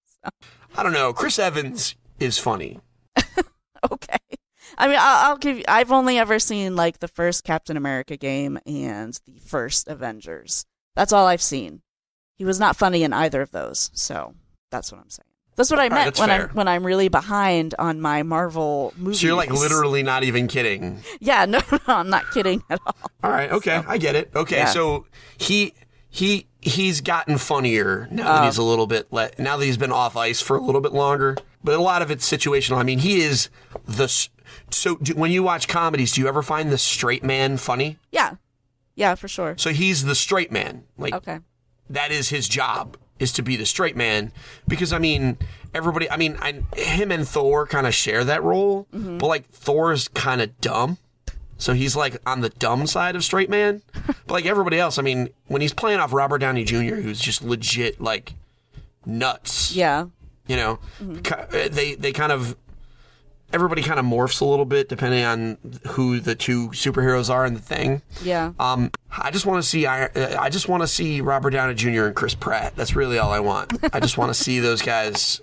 S4: I don't know. Chris Evans is funny.
S3: okay. I mean, I'll, I'll give you. I've only ever seen like the first Captain America game and the first Avengers. That's all I've seen. He was not funny in either of those, so that's what I'm saying. That's what I
S4: right,
S3: meant
S4: that's
S3: when
S4: fair.
S3: I'm when I'm really behind on my Marvel movies.
S4: So you're like literally not even kidding.
S3: Yeah, no, no, I'm not kidding at all.
S4: All right, okay, I get it. Okay,
S3: Yeah.
S4: so he he he's gotten funnier now
S3: Oh.
S4: that he's a little bit now that he's been off ice for a little bit longer. But a lot of it's situational. I mean, he is the so do, when you watch comedies, do you ever find the straight man funny?
S3: Yeah, yeah, for sure.
S4: So he's the straight man. Like
S3: Okay.
S4: That is his job is to be the straight man. Because I mean everybody I mean I, him and Thor kind of share that role mm-hmm. but like Thor's kind of dumb. So he's like on the dumb side of straight man. But like everybody else I mean when he's playing off Robert Downey Jr. who's just legit like nuts.
S3: Yeah.
S4: you know? Mm-hmm. Ki- uh, they they kind of everybody kind of morphs a little bit depending on who the two superheroes are in the thing
S3: Yeah.
S4: um, I just want to see I, uh, I just want to see Robert Downey Jr. and Chris Pratt. That's really all I want. I just want to see those guys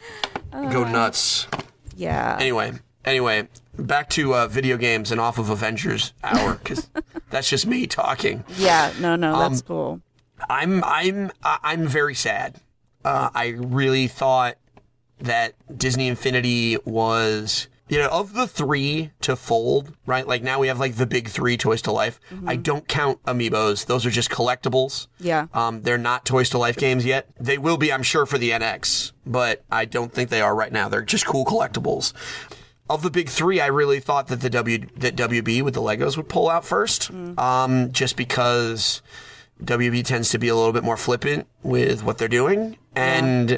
S4: go nuts.
S3: yeah.
S4: Anyway, anyway, back to uh, video games and off of Avengers Hour because that's just me talking.
S3: Yeah. No, no,
S4: Um,
S3: that's cool.
S4: I'm I'm I'm very sad. Uh, I really thought that Disney Infinity was you know of the three to fold right like now we have like the big three toys to life. I don't count amiibos. Those are just collectibles.
S3: Yeah.
S4: um, they're not toys to life games yet. They will be i'm sure for the nx but i don't think they are right now. They're just cool collectibles. Of the big three, I really thought that the W that WB with the Legos would pull out first, um, just because WB tends to be a little bit more flippant with what they're doing, and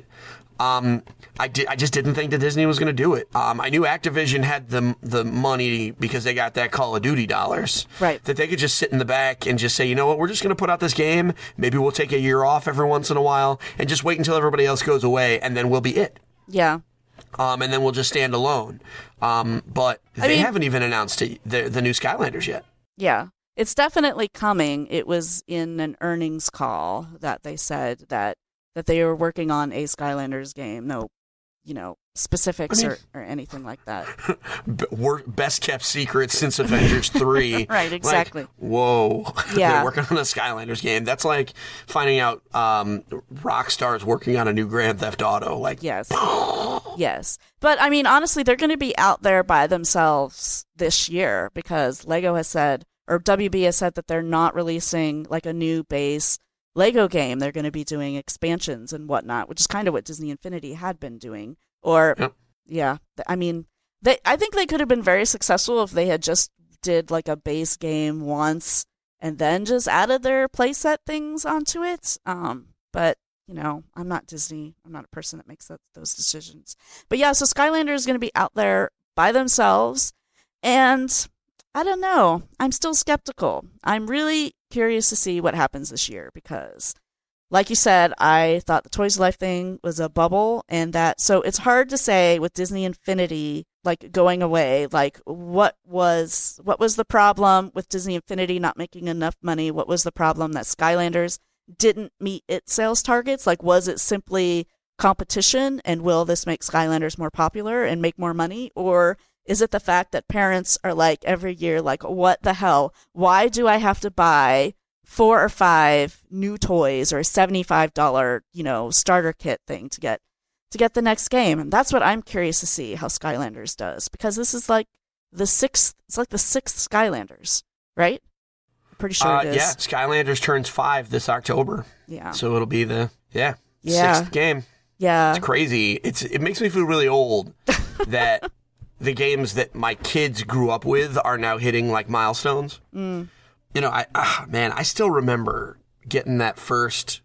S4: um, I did I just didn't think that Disney was going to do it. Um, I knew Activision had the the money because they got that Call of Duty dollars,
S3: Right.
S4: That they could just sit in the back and just say, you know what, we're just going to put out this game. Maybe we'll take a year off every once in a while and just wait until everybody else goes away, and then we'll be it.
S3: Yeah.
S4: um, and then we'll just stand alone. Um, but they
S3: mean-
S4: haven't even announced it, the, the new Skylanders yet.
S3: Yeah. It's definitely coming. It was in an earnings call that they said that that they were working on a Skylanders game. No, you know, specifics
S4: I mean-
S3: or, or anything like that.
S4: Best kept secret since Avengers 3.
S3: Right,
S4: Like,
S3: exactly.
S4: whoa.
S3: Yeah.
S4: They're working on a Skylanders game. That's like finding out um, Rockstar's working on a new Grand Theft Auto. Like,
S3: Yes. yes. But I mean, honestly, they're going to be out there by themselves this year because Lego has said, or WB has said that they're not releasing like a new base Lego game. They're going to be doing expansions and whatnot, which is kind of what Disney Infinity had been doing. Or,
S4: Yep.
S3: yeah, I mean, they. I think they could have been very successful if they had just did like a base game once and then just added their playset things onto it. Um, but you know, I'm not Disney. I'm not a person that makes that, those decisions. But yeah, so Skylander is going to be out there by themselves, and I don't know. I'm still skeptical. I'm really curious to see what happens this year because, like you said, I thought the Toys Life thing was a bubble, and that so it's hard to say with Disney Infinity like going away. Like what was what was the problem with Disney Infinity not making enough money? What was the problem that Skylanders didn't meet its sales targets? Like, was it simply competition? And will this make Skylanders more popular and make more money? Or is it the fact that parents are like every year, like, what the hell? Why do I have to buy four or five new toys or a $75, you know, starter kit thing to get to get the next game? And that's what I'm curious to see how Skylanders does because this is like the sixth, it's like the sixth Skylanders, right? Pretty sure
S4: uh,
S3: it is.
S4: yeah, Skylanders turns five this October.
S3: Yeah.
S4: So it'll be the, yeah,
S3: Yeah.
S4: sixth game.
S3: Yeah.
S4: It's crazy. It's It makes me feel really old that the games that my kids grew up with are now hitting like milestones.
S3: Mm.
S4: You know, I, ah, man, I still remember getting that first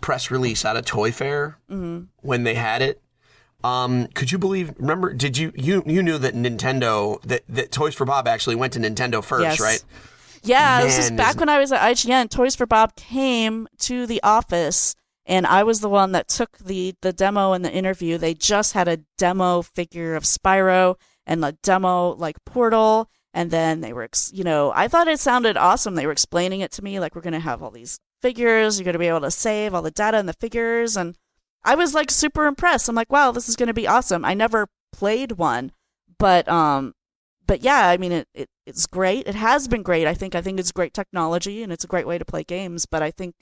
S4: press release out of Toy Fair
S3: Mm-hmm.
S4: when they had it. Um, could you believe? Remember? Did you you you knew that Nintendo that that Toys for Bob actually went to Nintendo first,
S3: Yes.
S4: right?
S3: Yeah, this is back when I was at IGN. Toys for Bob came to the office, and I was the one that took the the demo and the interview. They just had a demo figure of Spyro and a demo like Portal, and then they were, ex- you know, I thought it sounded awesome. They were explaining it to me like we're gonna have all these figures. You're gonna be able to save all the data in the figures, and I was like super impressed. I'm like, wow, this is gonna be awesome. I never played one, but um, but yeah, I mean, it, it it's great. It has been great. I think I think it's great technology and it's a great way to play games. But I think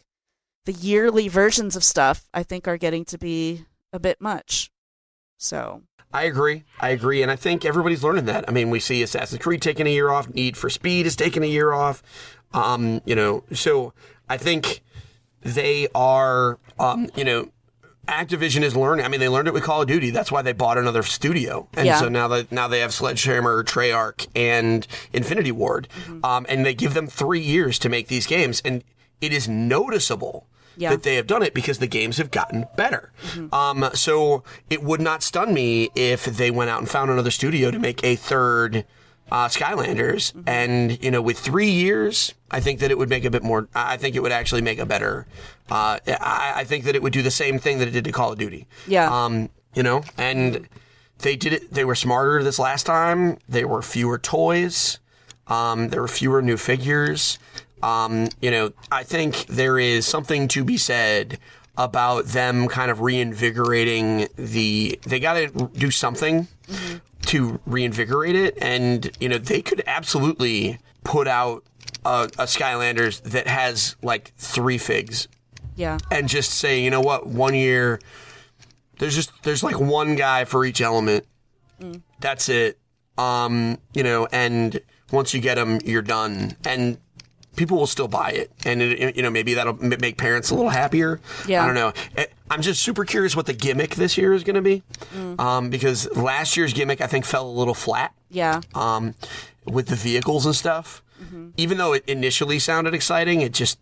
S3: the yearly versions of stuff I think are getting to be a bit much. So
S4: I agree. I agree, and I think everybody's learning that. I mean, we see Assassin's Creed taking a year off. Need for Speed is taking a year off. Um, you know, so I think they are. Um, you know, Activision is learning. I mean, they learned it with Call of Duty. That's why they bought another studio, and
S3: Yeah.
S4: so now that now they have Sledgehammer, Treyarch, and Infinity Ward, um, and they give them three years to make these games, and it is noticeable
S3: Yeah.
S4: that they have done it because the games have gotten better. Um, so it would not stun me if they went out and found another studio to make a third uh, Skylanders. And, you know, with three years, I think that it would make a bit more, I think it would actually make a better, uh, I, I think that it would do the same thing that it did to Call of Duty.
S3: Yeah.
S4: Um, you know, and they did it, they were smarter this last time. There were fewer toys. Um, there were fewer new figures. Um, you know, I think there is something to be said about them kind of reinvigorating the. They got to do something to reinvigorate it, and you know, they could absolutely put out a, a Skylanders that has like three figs
S3: yeah,
S4: and just say, you know what, one year there's just there's like one guy for each element. That's it. Um, you know, and once you get them, you're done, and people will still buy it, and it, you know maybe that'll m- make parents a little happier.
S3: Yeah.
S4: I don't know. I'm just super curious what the gimmick this year is going to be, um, because last year's gimmick I think fell a little flat
S3: yeah,
S4: um, with the vehicles and stuff. Even though it initially sounded exciting, it just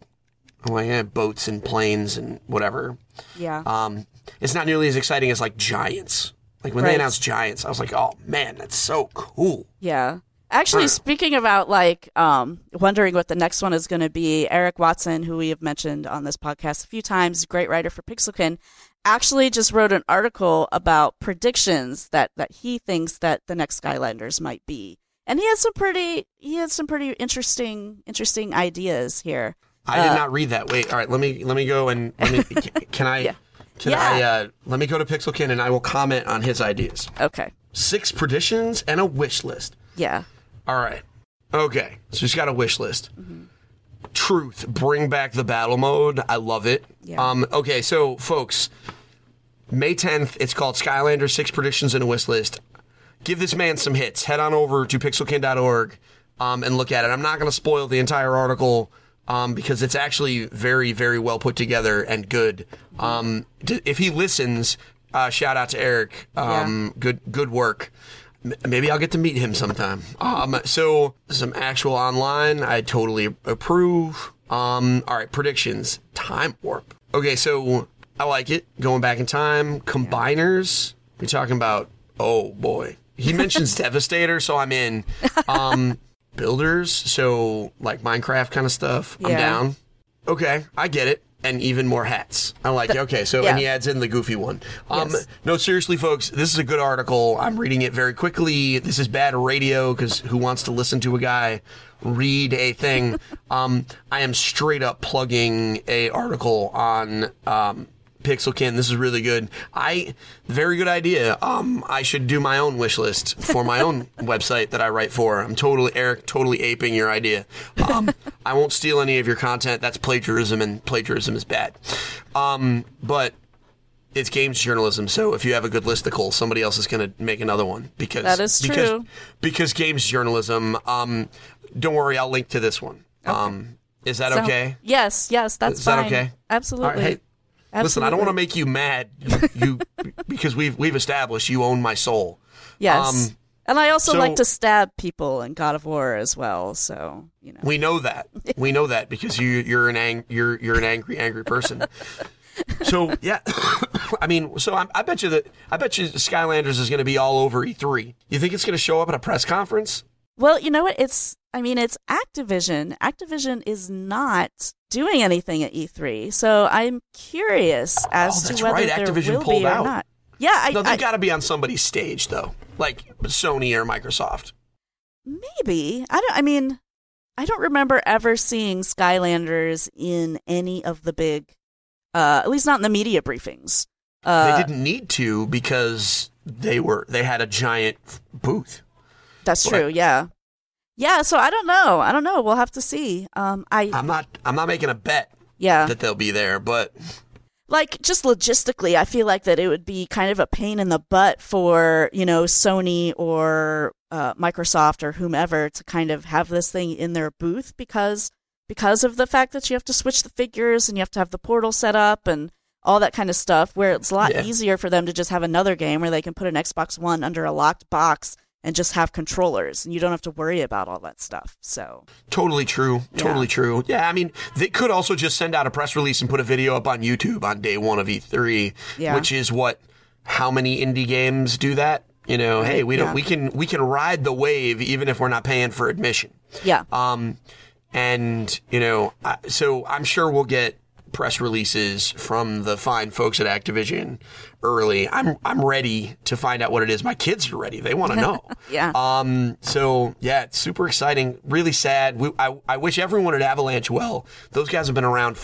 S4: like boats and planes and whatever.
S3: yeah.
S4: Um, it's not nearly as exciting as like Giants. Like when they announced Giants, I was like, oh man, that's so cool.
S3: Yeah. Actually,
S4: Right.
S3: speaking about like um, wondering what the next one is going to be, Eric Watson, who we have mentioned on this podcast a few times, great writer for Pixelkin, actually just wrote an article about predictions that that he thinks that the next Skylanders might be, and he has some pretty he has some pretty interesting interesting ideas here.
S4: I
S3: Uh,
S4: did not read that. Wait, all right. Let me let me go and let me. Can I?
S3: Yeah.
S4: Can
S3: Yeah.
S4: I? Uh, let me go to Pixelkin and I will comment on his ideas.
S3: Okay,
S4: Six predictions and a wish list.
S3: yeah,
S4: All right. Okay. So he's got a wish list.
S3: Mm-hmm.
S4: Truth. Bring back the battle mode. I love it.
S3: Yeah.
S4: Um. Okay. So, folks, May 10th. It's called Skylander Six Predictions and a Wish List. Give this man some hits. Head on over to pixelkin.org um, and look at it. I'm not going to spoil the entire article um, because it's actually very, very well put together and good. Um, d- if he listens, uh, shout out to Eric. Um, Good, good work. Maybe I'll get to meet him sometime. Um, so some actual online, I totally approve. Um, all right, predictions. Time warp. Okay, so I like it. Going back in time. Combiners. We're talking about. Oh boy. He mentions Devastator, so I'm in. Um, builders, so like Minecraft kind of stuff. I'm
S3: Yeah.
S4: down. Okay, I get it. And even more hats. I'm like. Okay, so
S3: Yeah.
S4: and he adds in the goofy one. Um,
S3: Yes.
S4: no, seriously, folks, this is a good article. I'm reading it very quickly. This is bad radio because who wants to listen to a guy read a thing? um, I am straight up plugging a article on um, Pixelkin. This is really good. I very good idea. Um, I should do my own wish list for my own website that I write for. I'm totally Eric, totally aping your idea. Um, I won't steal any of your content. That's plagiarism, and plagiarism is bad. Um, but it's games journalism, so if you have a good listicle, somebody else is going to make another one because
S3: That is
S4: because,
S3: true.
S4: Because games journalism. Um, don't worry, I'll link to this one. Um, is that
S3: So-
S4: okay?
S3: Yes, yes, that's
S4: Is that okay?
S3: Absolutely.
S4: All right, hey, Listen, I don't want to make you mad, you, you because we've we've established you own my soul.
S3: Yes.
S4: um,
S3: and I also
S4: so-
S3: like to stab people in God of War as well. So you know.
S4: We know that. We know that because you you're an ang- you're you're an angry angry person. So yeah, I mean, so I, I bet you that I bet you Skylanders is going to be all over E3. You think it's going to show up at a press conference?
S3: Well, you know what? It's I mean, it's Activision. Activision is not doing anything at E3, so I'm curious as
S4: Oh,
S3: to whether
S4: right.
S3: there
S4: Activision
S3: will
S4: pulled
S3: be or
S4: out.
S3: not. Yeah, I,
S4: No, they've got to be on somebody's stage though, like Sony or Microsoft.
S3: maybe I don't. I mean, I don't remember ever seeing Skylanders in any of the big, uh, at least not in the media briefings. Uh,
S4: they didn't need to because they were they had a giant booth.
S3: That's
S4: Well,
S3: true. Yeah. Yeah. So I don't know. I don't know. We'll have to see. Um, I
S4: I'm not I'm not making a bet
S3: yeah.
S4: that they'll be there, but
S3: like just logistically, I feel like that it would be kind of a pain in the butt for you know Sony or uh, Microsoft or whomever to kind of have this thing in their booth because because of the fact that you have to switch the figures and you have to have the portal set up and all that kind of stuff. Where it's a lot
S4: Yeah.
S3: easier for them to just have another game where they can put an Xbox One under a locked box and just have controllers and you don't have to worry about all that stuff. So
S4: Totally true.
S3: Yeah.
S4: Totally true. Yeah, I mean, they could also just send out a press release and put a video up on YouTube on day one of E3,
S3: Yeah.
S4: which is what how many indie games do that? You know, hey, we don't
S3: Yeah.
S4: we can we can ride the wave even if we're not paying for admission.
S3: yeah,
S4: Um, and you know, I, so I'm sure we'll get press releases from the fine folks at Activision early. I'm I'm ready to find out what it is. My kids are ready. They want to know.
S3: Yeah.
S4: Um. So yeah, it's super exciting. Really sad. We, I I wish everyone at Avalanche well. Those guys have been around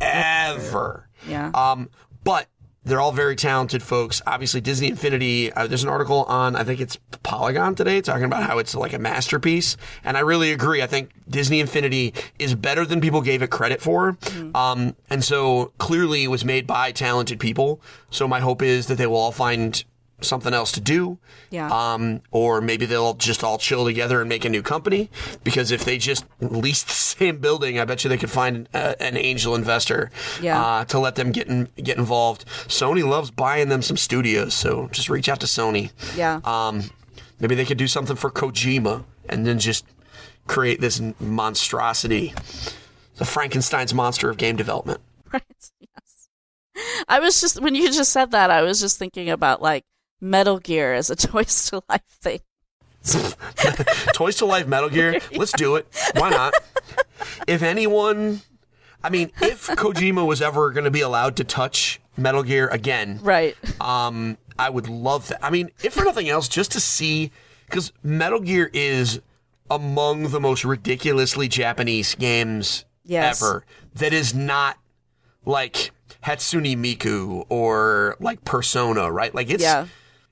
S4: forever.
S3: yeah.
S4: Um. But they're all very talented folks. Obviously, Disney Infinity. Uh, there's an article on I think it's Polygon today talking about how it's like a masterpiece, and I really agree. I think Disney Infinity is better than people gave it credit for. Um, and so clearly it was made by talented people. So my hope is that they will all find something else to do.
S3: Yeah.
S4: Um, or maybe they'll just all chill together and make a new company. Because if they just lease the same building, I bet you they could find uh, an angel investor
S3: Yeah.
S4: uh, to let them get in, get involved. Sony loves buying them some studios, so just reach out to Sony.
S3: yeah.
S4: Um, maybe they could do something for Kojima and then just create this monstrosity, the Frankenstein's monster of game development.
S3: Right. Yes. I was just when you just said that, I was just thinking about like Metal Gear as a Toys to Life thing.
S4: Toys to Life Metal Gear. Let's do it. Why not? If anyone, I mean, if Kojima was ever going to be allowed to touch Metal Gear again.
S3: Right.
S4: Um, I would love that. I mean, if for nothing else, just to see, because Metal Gear is among the most ridiculously Japanese games
S3: Yes.
S4: ever. That is not like Hatsune Miku or like Persona, right? Like it's
S3: Yeah.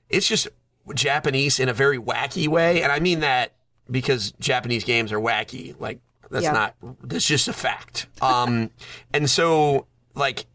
S4: It's just Japanese in a very wacky way, and I mean that because Japanese games are wacky. Like that's
S3: Yeah.
S4: not that's just a fact. Um, and so like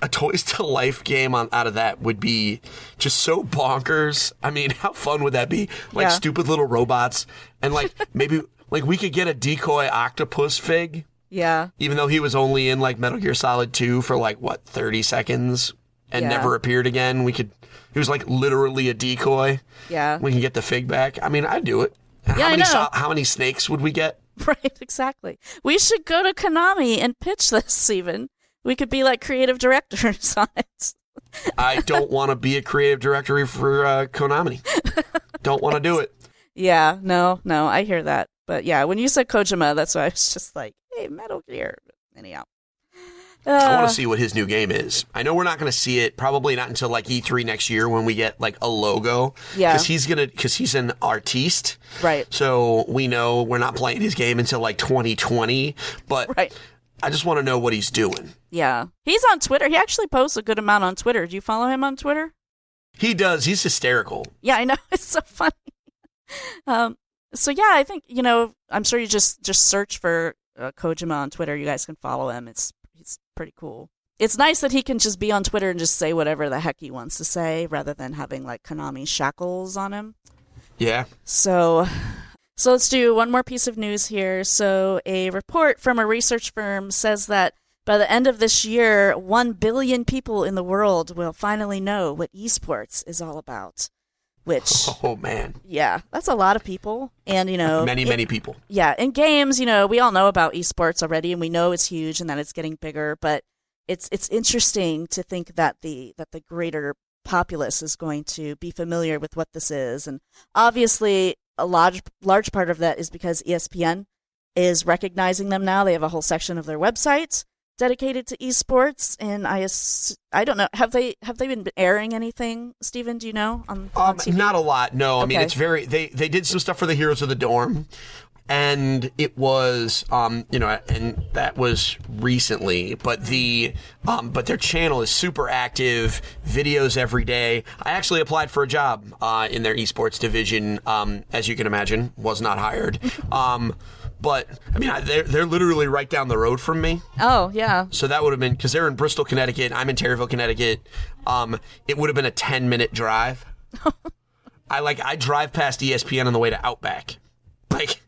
S4: a Toys to Life game on out of that would be just so bonkers. I mean, how fun would that be? Like
S3: Yeah.
S4: stupid little robots, and like maybe like we could get a decoy octopus fig
S3: Yeah.
S4: even though he was only in like Metal Gear Solid 2 for like what 30 seconds and
S3: Yeah.
S4: never appeared again, we could he was like literally a decoy.
S3: Yeah.
S4: We can get the fig back. I mean, I'd do it. How
S3: Yeah, I
S4: many
S3: know.
S4: how many snakes would we get?
S3: Right, exactly. We should go to Konami and pitch this even. We could be like creative directors on it.
S4: I don't want to be a creative director for uh, Konami. Don't want to do it.
S3: Yeah, no, no, I hear that. But yeah, when you said Kojima, that's why I was just like, hey, Metal Gear. Anyhow.
S4: I
S3: Uh,
S4: want to see what his new game is. I know we're not going to see it probably not until like E3 next year when we get like a logo.
S3: Yeah.
S4: Because he's gonna because he's an artiste.
S3: Right.
S4: So we know we're not playing his game until like 2020. But
S3: Right.
S4: I just want to know what he's doing.
S3: Yeah. He's on Twitter. He actually posts a good amount on Twitter. Do you follow him on Twitter?
S4: He does. He's hysterical.
S3: Yeah, I know. It's so funny. um, so yeah, I think you know. I'm sure you just just search for uh, Kojima on Twitter. You guys can follow him. It's pretty cool. It's nice that he can just be on Twitter and just say whatever the heck he wants to say, rather than having like Konami shackles on him.
S4: Yeah.
S3: So, so let's do one more piece of news here. So, a report from a research firm says that by the end of this year, 1 billion people in the world will finally know what esports is all about. Which,
S4: Oh man.
S3: yeah, that's a lot of people. And, you know,
S4: Many,
S3: it-
S4: many people.
S3: yeah, in games, you know, we all know about esports already, and we know it's huge and that it's getting bigger. But it's it's interesting to think that the that the greater populace is going to be familiar with what this is, and obviously a large large part of that is because ESPN is recognizing them now. They have a whole section of their website dedicated to esports, and I I don't know have they have they been airing anything, Steven, Do you know on, on
S4: Um, not a lot. No, I mean it's very. They they did some stuff for the Heroes of the Dorm, and it was um you know and that was recently. But the um but their channel is super active, videos every day. I actually applied for a job uh in their esports division. Um, as you can imagine, was not hired. But I mean I, they're they're literally right down the road from me.
S3: Oh yeah,
S4: So that would have been because they're in Bristol, Connecticut. I'm in Terryville, Connecticut. Um, it would have been a 10 minute drive. I like I drive past ESPN on the way to Outback, like,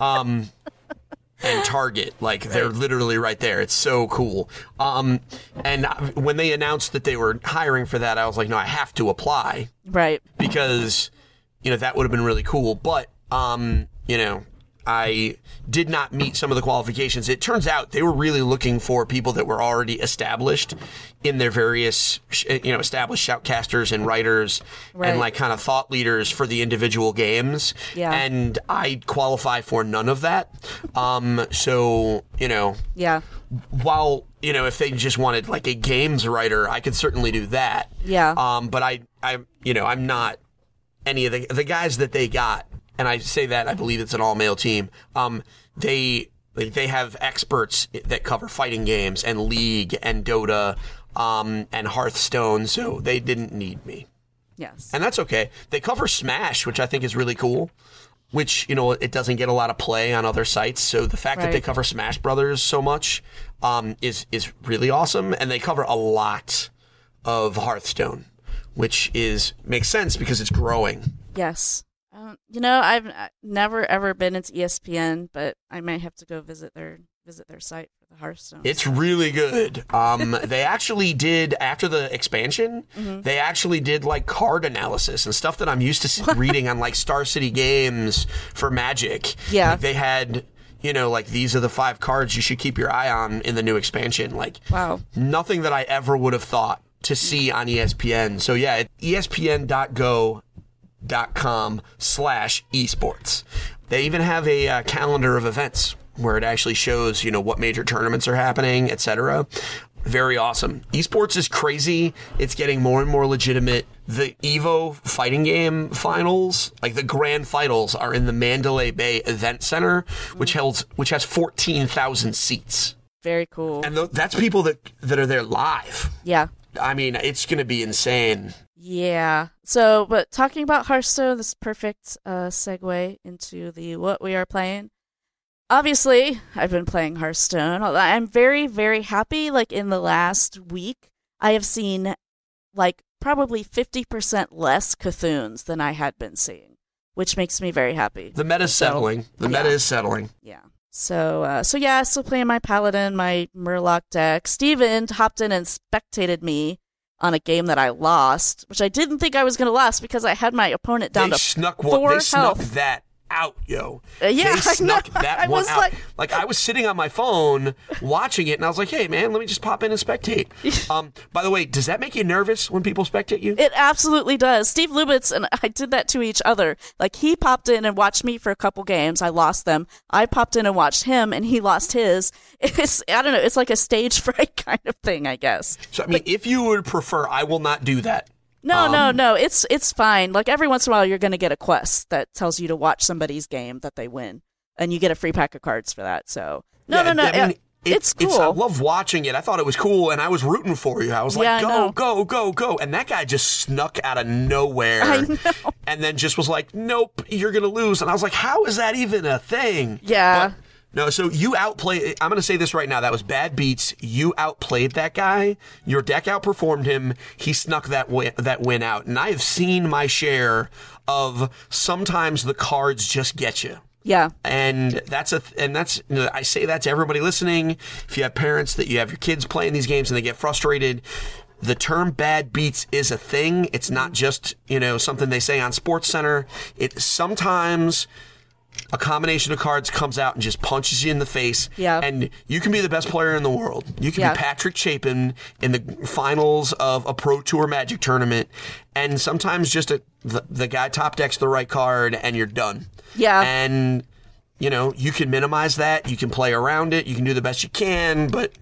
S4: um, and Target. Like they're literally right there. It's so cool. Um, and I- when they announced that they were hiring for that, I was like, no, I have to apply
S3: right.
S4: because you know that would have been really cool. But um, you know, I did not meet some of the qualifications. It turns out they were really looking for people that were already established in their various, you know, established shoutcasters and writers
S3: Right.
S4: and like kind of thought leaders for the individual games.
S3: Yeah.
S4: And I qualify for none of that. Um, so you know,
S3: Yeah,
S4: while you know if they just wanted like a games writer i could certainly do that
S3: Yeah.
S4: um but i i you know i'm not any of the the guys that they got and i say that i believe it's an all male team um they they have experts that cover fighting games and league and dota um and hearthstone so they didn't need me
S3: yes.
S4: and that's okay. They cover Smash, which I think is really cool. Which you know it doesn't get a lot of play on other sites, so the fact that they cover Smash Brothers so much um, is is really awesome, and they cover a lot of Hearthstone, which is makes sense because it's growing.
S3: Yes. Um, you know, I've never ever been into ESPN, but I might have to go visit their visit their site for the Hearthstone.
S4: It's really good. Um, they actually did after the expansion.
S3: Mm-hmm.
S4: They actually did like card analysis and stuff that I'm used to reading on like Star City Games for Magic.
S3: Yeah.
S4: Like, they had you know like these are the five cards you should keep your eye on in the new expansion. Like
S3: Wow.
S4: nothing that I ever would have thought to see on ESPN. So yeah, ESPN.go dot com slash esports. They even have a uh, calendar of events where it actually shows, you know, what major tournaments are happening, etc. Very awesome. Esports is crazy. It's getting more and more legitimate. The Evo fighting game finals, like the grand finals, are in the Mandalay Bay Event Center, which holds which has fourteen thousand seats,
S3: Very cool.
S4: and th- that's people that that are there live.
S3: yeah.
S4: I mean, it's going to be insane.
S3: Yeah. So, but talking about Hearthstone, this perfect uh, segue into the what we are playing. Obviously, I've been playing Hearthstone. I'm very, very happy. Like in the last week, I have seen like probably 50% less C'Thuns than I had been seeing, which makes me very happy.
S4: The meta
S3: is
S4: settling. The meta is settling.
S3: Yeah. So, uh, so yeah, still playing my Paladin, my Murloc deck. Steven hopped in and spectated me on a game that I lost, which I didn't think I was going to lose because I had my opponent down
S4: they
S3: to
S4: snuck one.
S3: four
S4: They snuck
S3: health.
S4: that out, yo.
S3: Uh, yeah,
S4: they
S3: I
S4: snuck that
S3: I
S4: one
S3: was
S4: out.
S3: like-
S4: I was sitting on my phone watching it, and I was like, "Hey, man, let me just pop in and spectate." um, by the way, does that make you nervous when people spectate you?
S3: It absolutely does. Steve Lubitz and I did that to each other. Like he popped in and watched me for a couple games. I lost them. I popped in and watched him, and he lost his. It's I don't know. It's like a stage fright kind of thing, I guess.
S4: so, I mean, if you would prefer, I will not do that.
S3: No,
S4: Um,
S3: no, no. It's it's fine. Like every once in a while, you're going to get a quest that tells you to watch somebody's game that they win, and you get a free pack of cards for that. So no,
S4: Yeah,
S3: no, no.
S4: I mean,
S3: uh,
S4: it-
S3: it's cool.
S4: I love watching it. I thought it was cool, and I was rooting for you. I was like,
S3: Yeah, I
S4: "Go,
S3: know.
S4: go, go, go!" And that guy just snuck out of nowhere, and then just was like, "Nope, you're gonna lose." And I was like, "How is that even a thing?"
S3: Yeah.
S4: But, no, so you outplayed. I'm going to say this right now. That was bad beats. You outplayed that guy. Your deck outperformed him. He snuck that win, that win out. And I have seen my share of sometimes the cards just get you.
S3: yeah,
S4: And that's a and that's you know, I say that to everybody listening. If you have parents that you have your kids playing these games and they get frustrated, the term bad beats is a thing. It's not just, you know, something they say on Sports Center. It sometimes a combination of cards comes out and just punches you in the face.
S3: Yeah.
S4: And you can be the best player in the world. You can
S3: Yeah.
S4: be Patrick Chapin in the finals of a Pro Tour Magic tournament. And sometimes just a, the, the guy top decks the right card and you're done.
S3: Yeah.
S4: And, you know, you can minimize that. You can play around it. You can do the best you can, but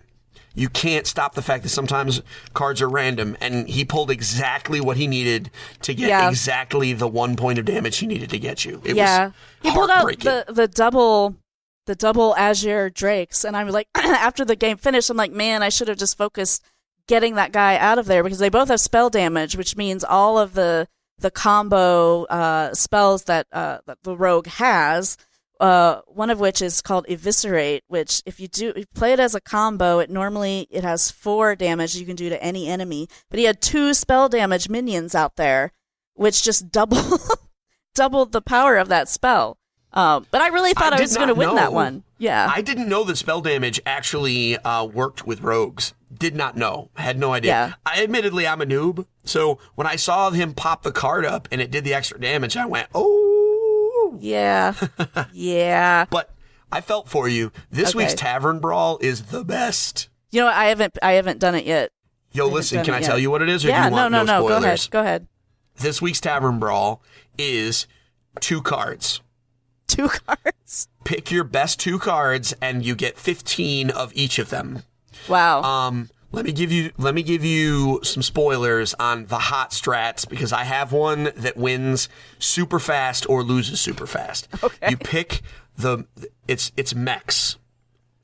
S4: you can't stop the fact that sometimes cards are random. And he pulled exactly what he needed to get
S3: Yeah.
S4: exactly the one point of damage he needed to get you. It
S3: yeah.
S4: was
S3: He pulled out the the double the double Azure Drakes, and I'm like, after the game finished, I'm like, man, I should have just focused getting that guy out of there because they both have spell damage, which means all of the the combo uh, spells that uh, that the rogue has. Uh, one of which is called Eviscerate, which if you do if you play it as a combo, it normally it has four damage you can do to any enemy. But he had two spell damage minions out there, which just double doubled the power of that spell. Um, but I really thought I,
S4: did
S3: was going to win that one. Yeah.
S4: I didn't know that spell damage actually uh, worked with rogues. Did not know. Had no idea.
S3: Yeah.
S4: I admittedly I'm a noob, so when I saw him pop the card up and it did the extra damage, I went, "Oh!"
S3: Yeah. yeah.
S4: But I felt for you. This
S3: Okay.
S4: week's Tavern Brawl is the best.
S3: You know what? I haven't I haven't done it yet.
S4: Yo,
S3: haven't
S4: listen, can I
S3: yet.
S4: tell you what it is, or
S3: yeah.
S4: do you want
S3: no, no, no. Go ahead. Go ahead.
S4: This week's Tavern Brawl is two cards.
S3: Two cards.
S4: Pick your best two cards, and you get 15 of each of them.
S3: Wow.
S4: Um, let me give you let me give you some spoilers on the hot strats because I have one that wins super fast or loses super fast.
S3: Okay.
S4: You pick the it's it's mechs.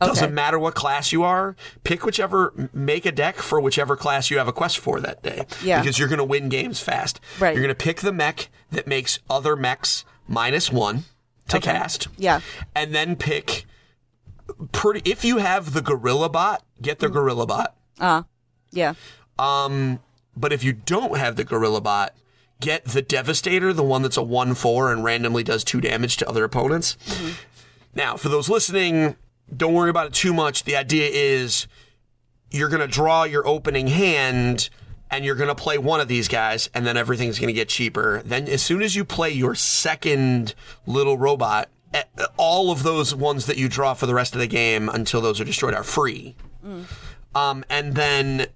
S3: Okay.
S4: Doesn't matter what class you are. Pick whichever, make a deck for whichever class you have a quest for that day.
S3: Yeah.
S4: Because you're going to win games fast.
S3: Right.
S4: You're going to pick the mech that makes other mechs minus one to
S3: Okay.
S4: cast.
S3: Yeah.
S4: And then pick pretty. If you have the gorilla bot, get the gorilla bot.
S3: Uh, yeah.
S4: Um, but if you don't have the gorilla bot, get the devastator, the one that's a one four and randomly does two damage to other opponents. Now, for those listening, don't worry about it too much. The idea is you're going to draw your opening hand and you're going to play one of these guys and then everything's going to get cheaper. Then as soon as you play your second little robot, all of those ones that you draw for the rest of the game until those are destroyed are free. Um, and then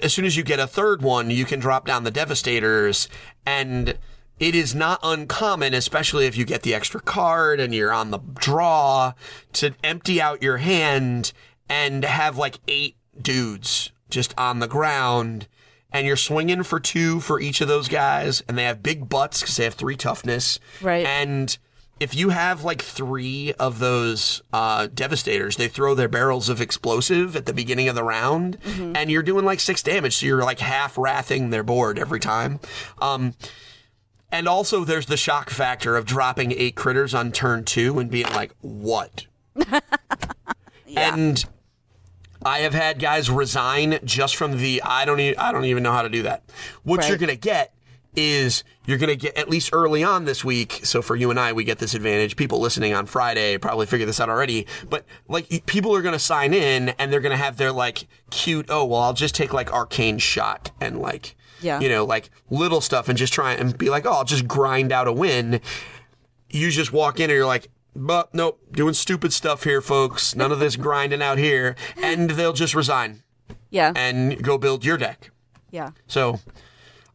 S4: as soon as you get a third one, you can drop down the Devastators. And it is not uncommon, especially if you get the extra card and you're on the draw, to empty out your hand and have like eight dudes just on the ground, and you're swinging for two for each of those guys, and they have big butts because they have three toughness.
S3: Right.
S4: And if you have like three of those uh, devastators, they throw their barrels of explosive at the beginning of the round, and you're doing like six damage, so you're like half wrathing their board every time. Um, and also, there's the shock factor of dropping eight critters on turn two and being like, "What?" And I have had guys resign just from the I don't e- I don't even know how to do that. What
S3: Right.
S4: you're going to get is you're going to get at least early on this week. So for you and I, we get this advantage. People listening on Friday probably figured this out already. But like people are going to sign in and they're going to have their like cute. Oh well, I'll just take like arcane shot and like
S3: Yeah.
S4: you know like little stuff and just try and be like oh I'll just grind out a win you just walk in and you're like, but nope, doing stupid stuff here, folks. None of this grinding out here. And they'll just resign
S3: Yeah.
S4: and go build your deck.
S3: yeah.
S4: So,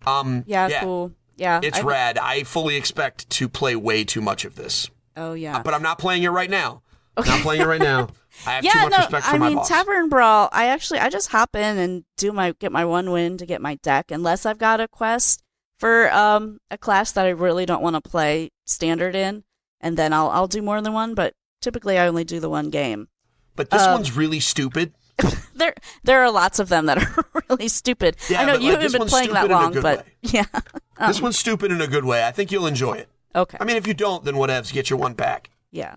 S4: um,
S3: Yeah.
S4: yeah,
S3: Cool. Yeah.
S4: it's
S3: I-
S4: rad. I fully expect to play way too much of this,
S3: Oh yeah.
S4: but I'm not playing it right now. Not playing it right now. I have too
S3: yeah,
S4: much
S3: no,
S4: respect for
S3: I
S4: my
S3: mean
S4: boss.
S3: Tavern Brawl. I actually I just hop in and do my get my one win to get my deck, unless I've got a quest for um a class that I really don't want to play standard in, and then I'll I'll do more than one. But typically, I only do the one game.
S4: but this
S3: um,
S4: one's really stupid.
S3: There there are lots of them that are really stupid.
S4: Yeah,
S3: I know you
S4: like,
S3: haven't been playing that long, but
S4: way.
S3: yeah. Um,
S4: this one's stupid in a good way. I think you'll enjoy it.
S3: Okay.
S4: I mean, if you don't, then whatevs. Get your one back.
S3: Yeah.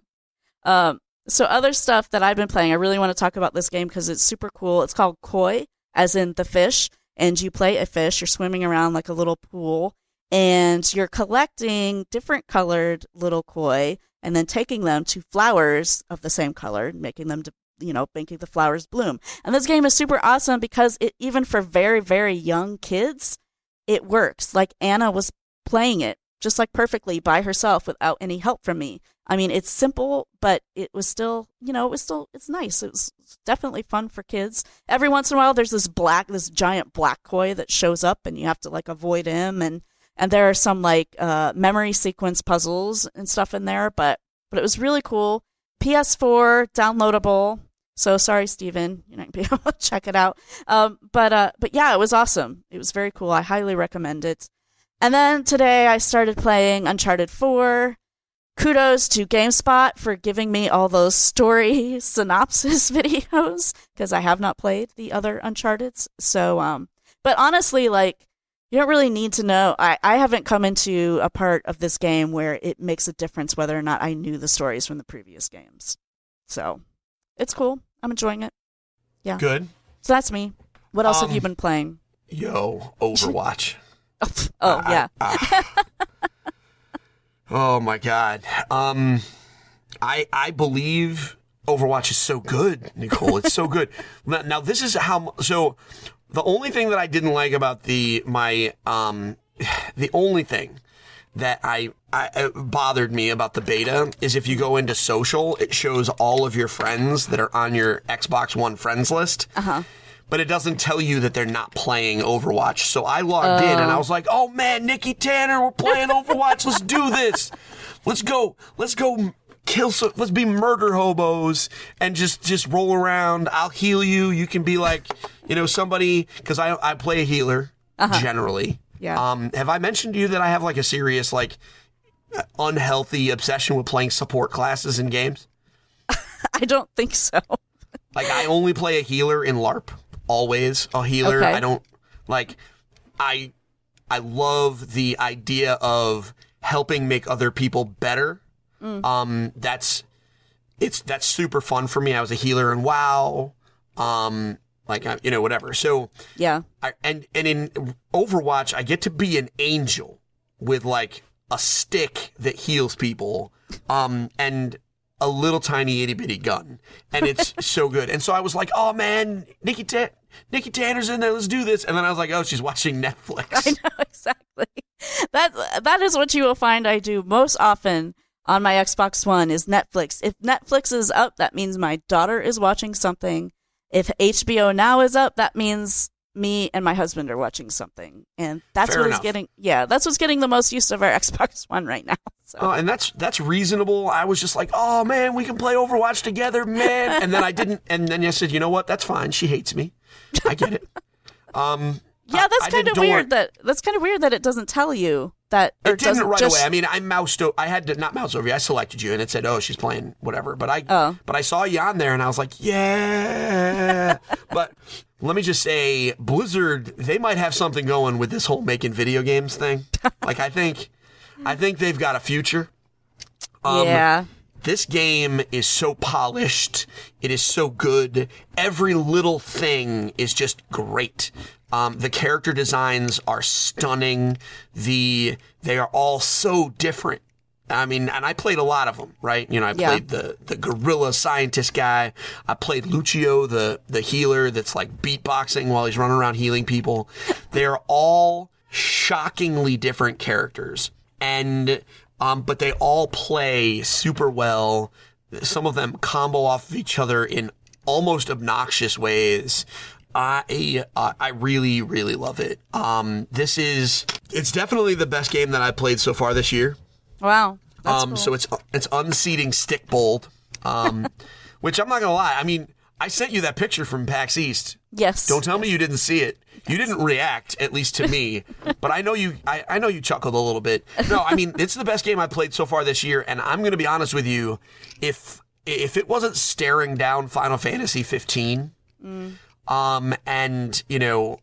S3: Um, so other stuff that I've been playing, I really want to talk about this game because it's super cool. It's called Koi, as in the fish, and you play a fish. You're swimming around like a little pool, and you're collecting different colored little koi, and then taking them to flowers of the same color, making them, you know, making the flowers bloom. And this game is super awesome because it even for very very young kids, it works. Like Anna was playing it just like perfectly by herself without any help from me. I mean, it's simple, but it was still, you know, it was still, it's nice. It was definitely fun for kids. Every once in a while, there's this black, this giant black koi that shows up, and you have to like avoid him. And and there are some like uh, memory sequence puzzles and stuff in there, but but it was really cool. PS4 downloadable. So sorry, Steven, you're not gonna be able to check it out. Um, but uh, but yeah, it was awesome. It was very cool. I highly recommend it. And then today I started playing Uncharted 4. Kudos to GameSpot for giving me all those story synopsis videos because I have not played the other Uncharted's. So, um, but honestly, like, you don't really need to know. I, I haven't come into a part of this game where it makes a difference whether or not I knew the stories from the previous games. So, it's cool. I'm enjoying it. Yeah.
S4: Good.
S3: So that's me. What else have
S4: Um,
S3: you been playing?
S4: Yo, Overwatch.
S3: Oh, yeah.
S4: Oh my god. Um I I believe Overwatch is so good, Nicole. It's so good. Now, now this is how so the only thing that I didn't like about the my um the only thing that I, I it bothered me about the beta is if you go into social, it shows all of your friends that are on your Xbox One friends list. Uh-huh. But it doesn't tell you that they're not playing Overwatch. So I logged in and I was like, "Oh man, Nikki Tanner, we're playing Overwatch. Let's do this. Let's go. Let's go kill some let's be murder hobos and just just roll around. I'll heal you. You can be like, you know, somebody cuz I I play a healer generally.
S3: Yeah.
S4: Um, have I mentioned to you that I have like a serious, like, unhealthy obsession with playing support classes in games?
S3: I don't think so.
S4: Like, I only play a healer in LARP. Always a healer.
S3: Okay.
S4: I don't like. I I love the idea of helping make other people better. Um, that's it's that's super fun for me. I was a healer in WoW. Um, like I- you know whatever. So
S3: Yeah.
S4: I, and and in Overwatch, I get to be an angel with like a stick that heals people, um, and a little tiny itty bitty gun, and it's so good. And so I was like, oh man, Nikki Ta- Nikki Tanner's in there. Let's do this. And then I was like, oh, she's watching Netflix.
S3: I know exactly. That that is what you will find I do most often on my Xbox One is Netflix. If Netflix is up, that means my daughter is watching something. If HBO Now is up, that means me and my husband are watching something. And that's
S4: Fair
S3: what is getting yeah, that's what's getting the most use of our Xbox One right now. So
S4: Oh, and that's that's reasonable. I was just like, oh man, we can play Overwatch together, man. And then I didn't. And then I said, you know what? That's fine. She hates me. I get it. Um,
S3: Yeah, that's kind of weird. That that's kind of weird that it doesn't tell you that.
S4: It didn't
S3: doesn't
S4: right
S3: just,
S4: away. I mean, I moused. O- I had to not mouse over you. I selected you, and it said, "Oh, she's playing whatever." But I,
S3: Oh.
S4: but I saw you on there, and I was like, "Yeah." but let me just say, Blizzard, they might have something going with this whole making video games thing. like, I think, I think they've got a future. Um,
S3: yeah.
S4: This game is so polished. It is so good. Every little thing is just great. Um, the character designs are stunning. The they are all so different. I mean, and I played a lot of them, right? You know, I
S3: Yeah.
S4: played the the gorilla scientist guy. I played Lucio, the the healer that's like beatboxing while he's running around healing people. They're all shockingly different characters, and um, but they all play super well. Some of them combo off of each other in almost obnoxious ways. I uh, I really really love it. Um, this is it's definitely the best game that I played so far this year.
S3: Wow.
S4: Um,
S3: cool.
S4: so it's it's unseating stick bold, um, which I'm not gonna lie. I mean, I sent you that picture from PAX East.
S3: yes.
S4: Don't tell me you didn't see it. You didn't react, at least to me. But I know you. I, I know you chuckled a little bit. No, I mean it's the best game I played so far this year, and I'm gonna be honest with you. If if it wasn't staring down Final Fantasy 15, um, and you know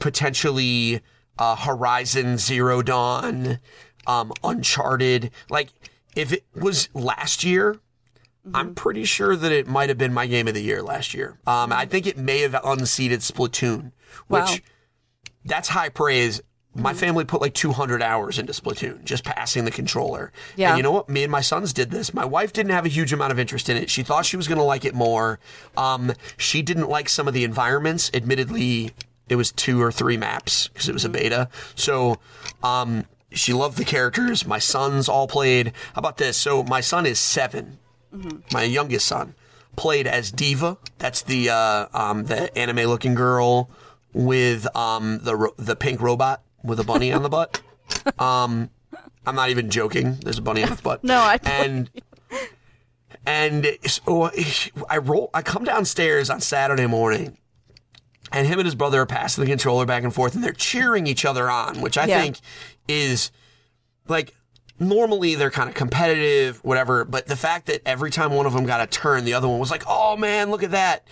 S4: potentially uh, Horizon Zero Dawn, um, Uncharted, like if it was last year, I'm pretty sure that it might have been my game of the year last year. Um, I think it may have unseated Splatoon, which
S3: Wow.
S4: that's high praise. My family put like 200 hours into Splatoon, just passing the controller.
S3: Yeah.
S4: And you know what? Me and my sons did this. My wife didn't have a huge amount of interest in it. She thought she was going to like it more. Um, she didn't like some of the environments. Admittedly, it was two or three maps because it was a beta. So, um, she loved the characters. My sons all played. How about this? So my son is 7 My youngest son played as D.Va. That's the uh, um, the anime looking girl with um, the ro- the pink robot with a bunny on the butt. Um, I'm not even joking. There's a bunny on its butt.
S3: No, I
S4: and and so I roll. I come downstairs on Saturday morning, and him and his brother are passing the controller back and forth, and they're cheering each other on, which I
S3: Yeah.
S4: think is like normally they're kind of competitive, whatever. But the fact that every time one of them got a turn, the other one was like, "Oh man, look at that!"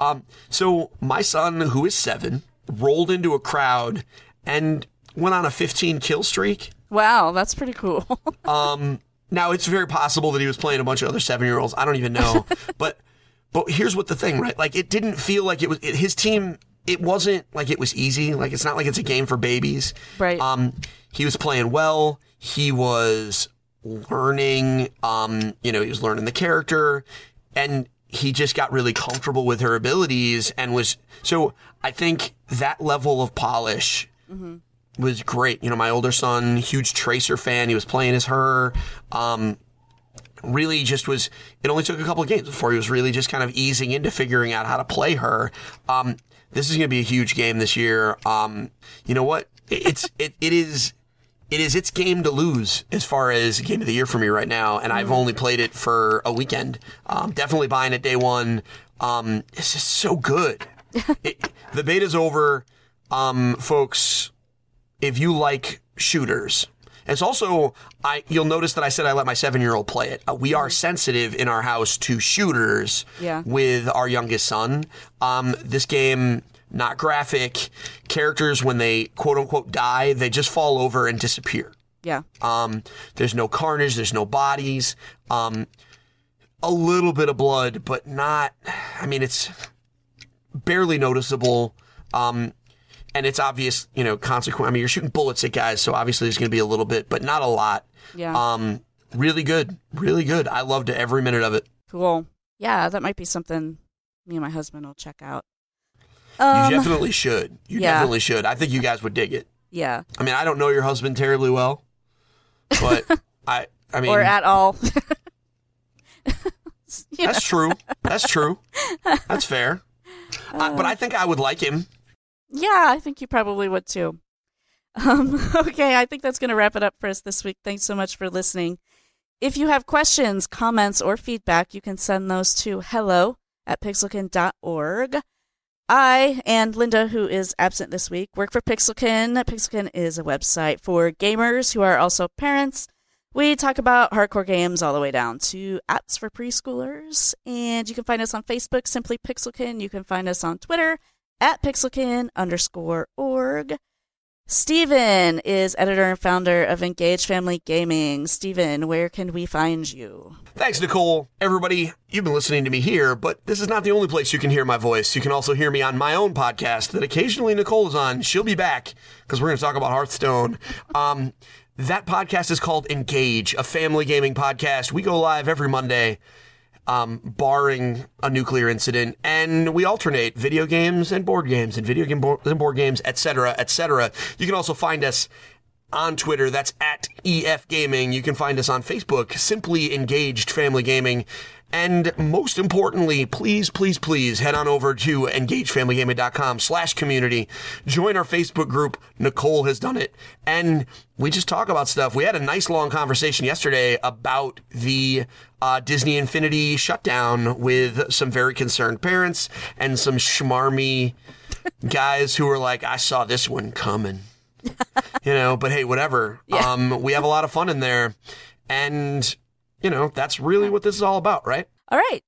S4: Um, so my son, who is seven, rolled into a crowd and went on a 15 kill streak.
S3: Wow, that's pretty cool.
S4: Um, now it's very possible that he was playing a bunch of other seven year olds. I don't even know, but but here's what the thing, right? Like it didn't feel like it was it, his team. It wasn't like it was easy. Like it's not like it's a game for babies.
S3: Right.
S4: Um, he was playing well. He was learning. Um, you know, he was learning the character, and he just got really comfortable with her abilities and was so. I think that level of polish was great. You know, my older son, huge Tracer fan. He was playing as her. Um, really just was, it only took a couple of games before he was really just kind of easing into figuring out how to play her. Um, this is going to be a huge game this year. Um, you know what? It's, it, it is, it is its game to lose as far as game of the year for me right now. And I've only played it for a weekend. Um, definitely buying it day one. Um, it's just so good. it, the beta's over. Um, folks, if you like shooters. It's also I you'll notice that I said I let my 7-year-old play it. Uh, we are sensitive in our house to shooters
S3: Yeah.
S4: with our youngest son. Um this game not graphic characters when they quote unquote die, they just fall over and disappear.
S3: yeah.
S4: Um, there's no carnage, there's no bodies. Um, a little bit of blood, but not. I mean, it's barely noticeable. Um, and it's obvious, you know, consequent. I mean, you're shooting bullets at guys, so obviously there's going to be a little bit, but not a lot.
S3: Yeah.
S4: Um, really good, really good. I loved every minute of it.
S3: cool. Yeah, that might be something me and my husband will check out.
S4: You
S3: Um,
S4: definitely should. You
S3: yeah.
S4: definitely should. I think you guys would dig it.
S3: yeah.
S4: I mean, I don't know your husband terribly well, but I, I mean,
S3: or at all. You know,
S4: That's true. That's true. That's fair. I, but I think I would like him.
S3: yeah, I think you probably would too. Um, okay, I think that's going to wrap it up for us this week. Thanks so much for listening. If you have questions, comments, or feedback, you can send those to hello at pixelkin.org. I and Linda, who is absent this week, work for Pixelkin. Pixelkin is a website for gamers who are also parents. We talk about hardcore games all the way down to apps for preschoolers. And you can find us on Facebook, simply Pixelkin. You can find us on Twitter at Pixelkin underscore org. Steven is editor and founder of Engage Family Gaming. Steven, where can we find you?
S4: Thanks, Nicole. Everybody, you've been listening to me here, but this is not the only place you can hear my voice. You can also hear me on my own podcast that occasionally Nicole is on. She'll be back because we're going to talk about Hearthstone. Um, that podcast is called Engage, a family gaming podcast. We go live every Monday um, barring a nuclear incident, and we alternate video games and board games and video game board, and board games, etc., etc. You can also find us on Twitter. That's at EF Gaming. You can find us on Facebook, simply Engaged Family Gaming. And most importantly, please, please, please head on over to engagefamilygaming.com slash community. Join our Facebook group. Nicole has done it. And we just talk about stuff. We had a nice long conversation yesterday about the uh, Disney Infinity shutdown with some very concerned parents and some schmarmy guys who were like, I saw this one coming. you know, but hey, whatever.
S3: Yeah.
S4: Um, we have a lot of fun in there. And you know, that's really what this is all about, right?
S3: All right.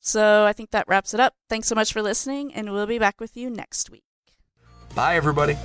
S3: So I think that wraps it up. Thanks so much for listening, and we'll be back with you next week.
S4: Bye, everybody.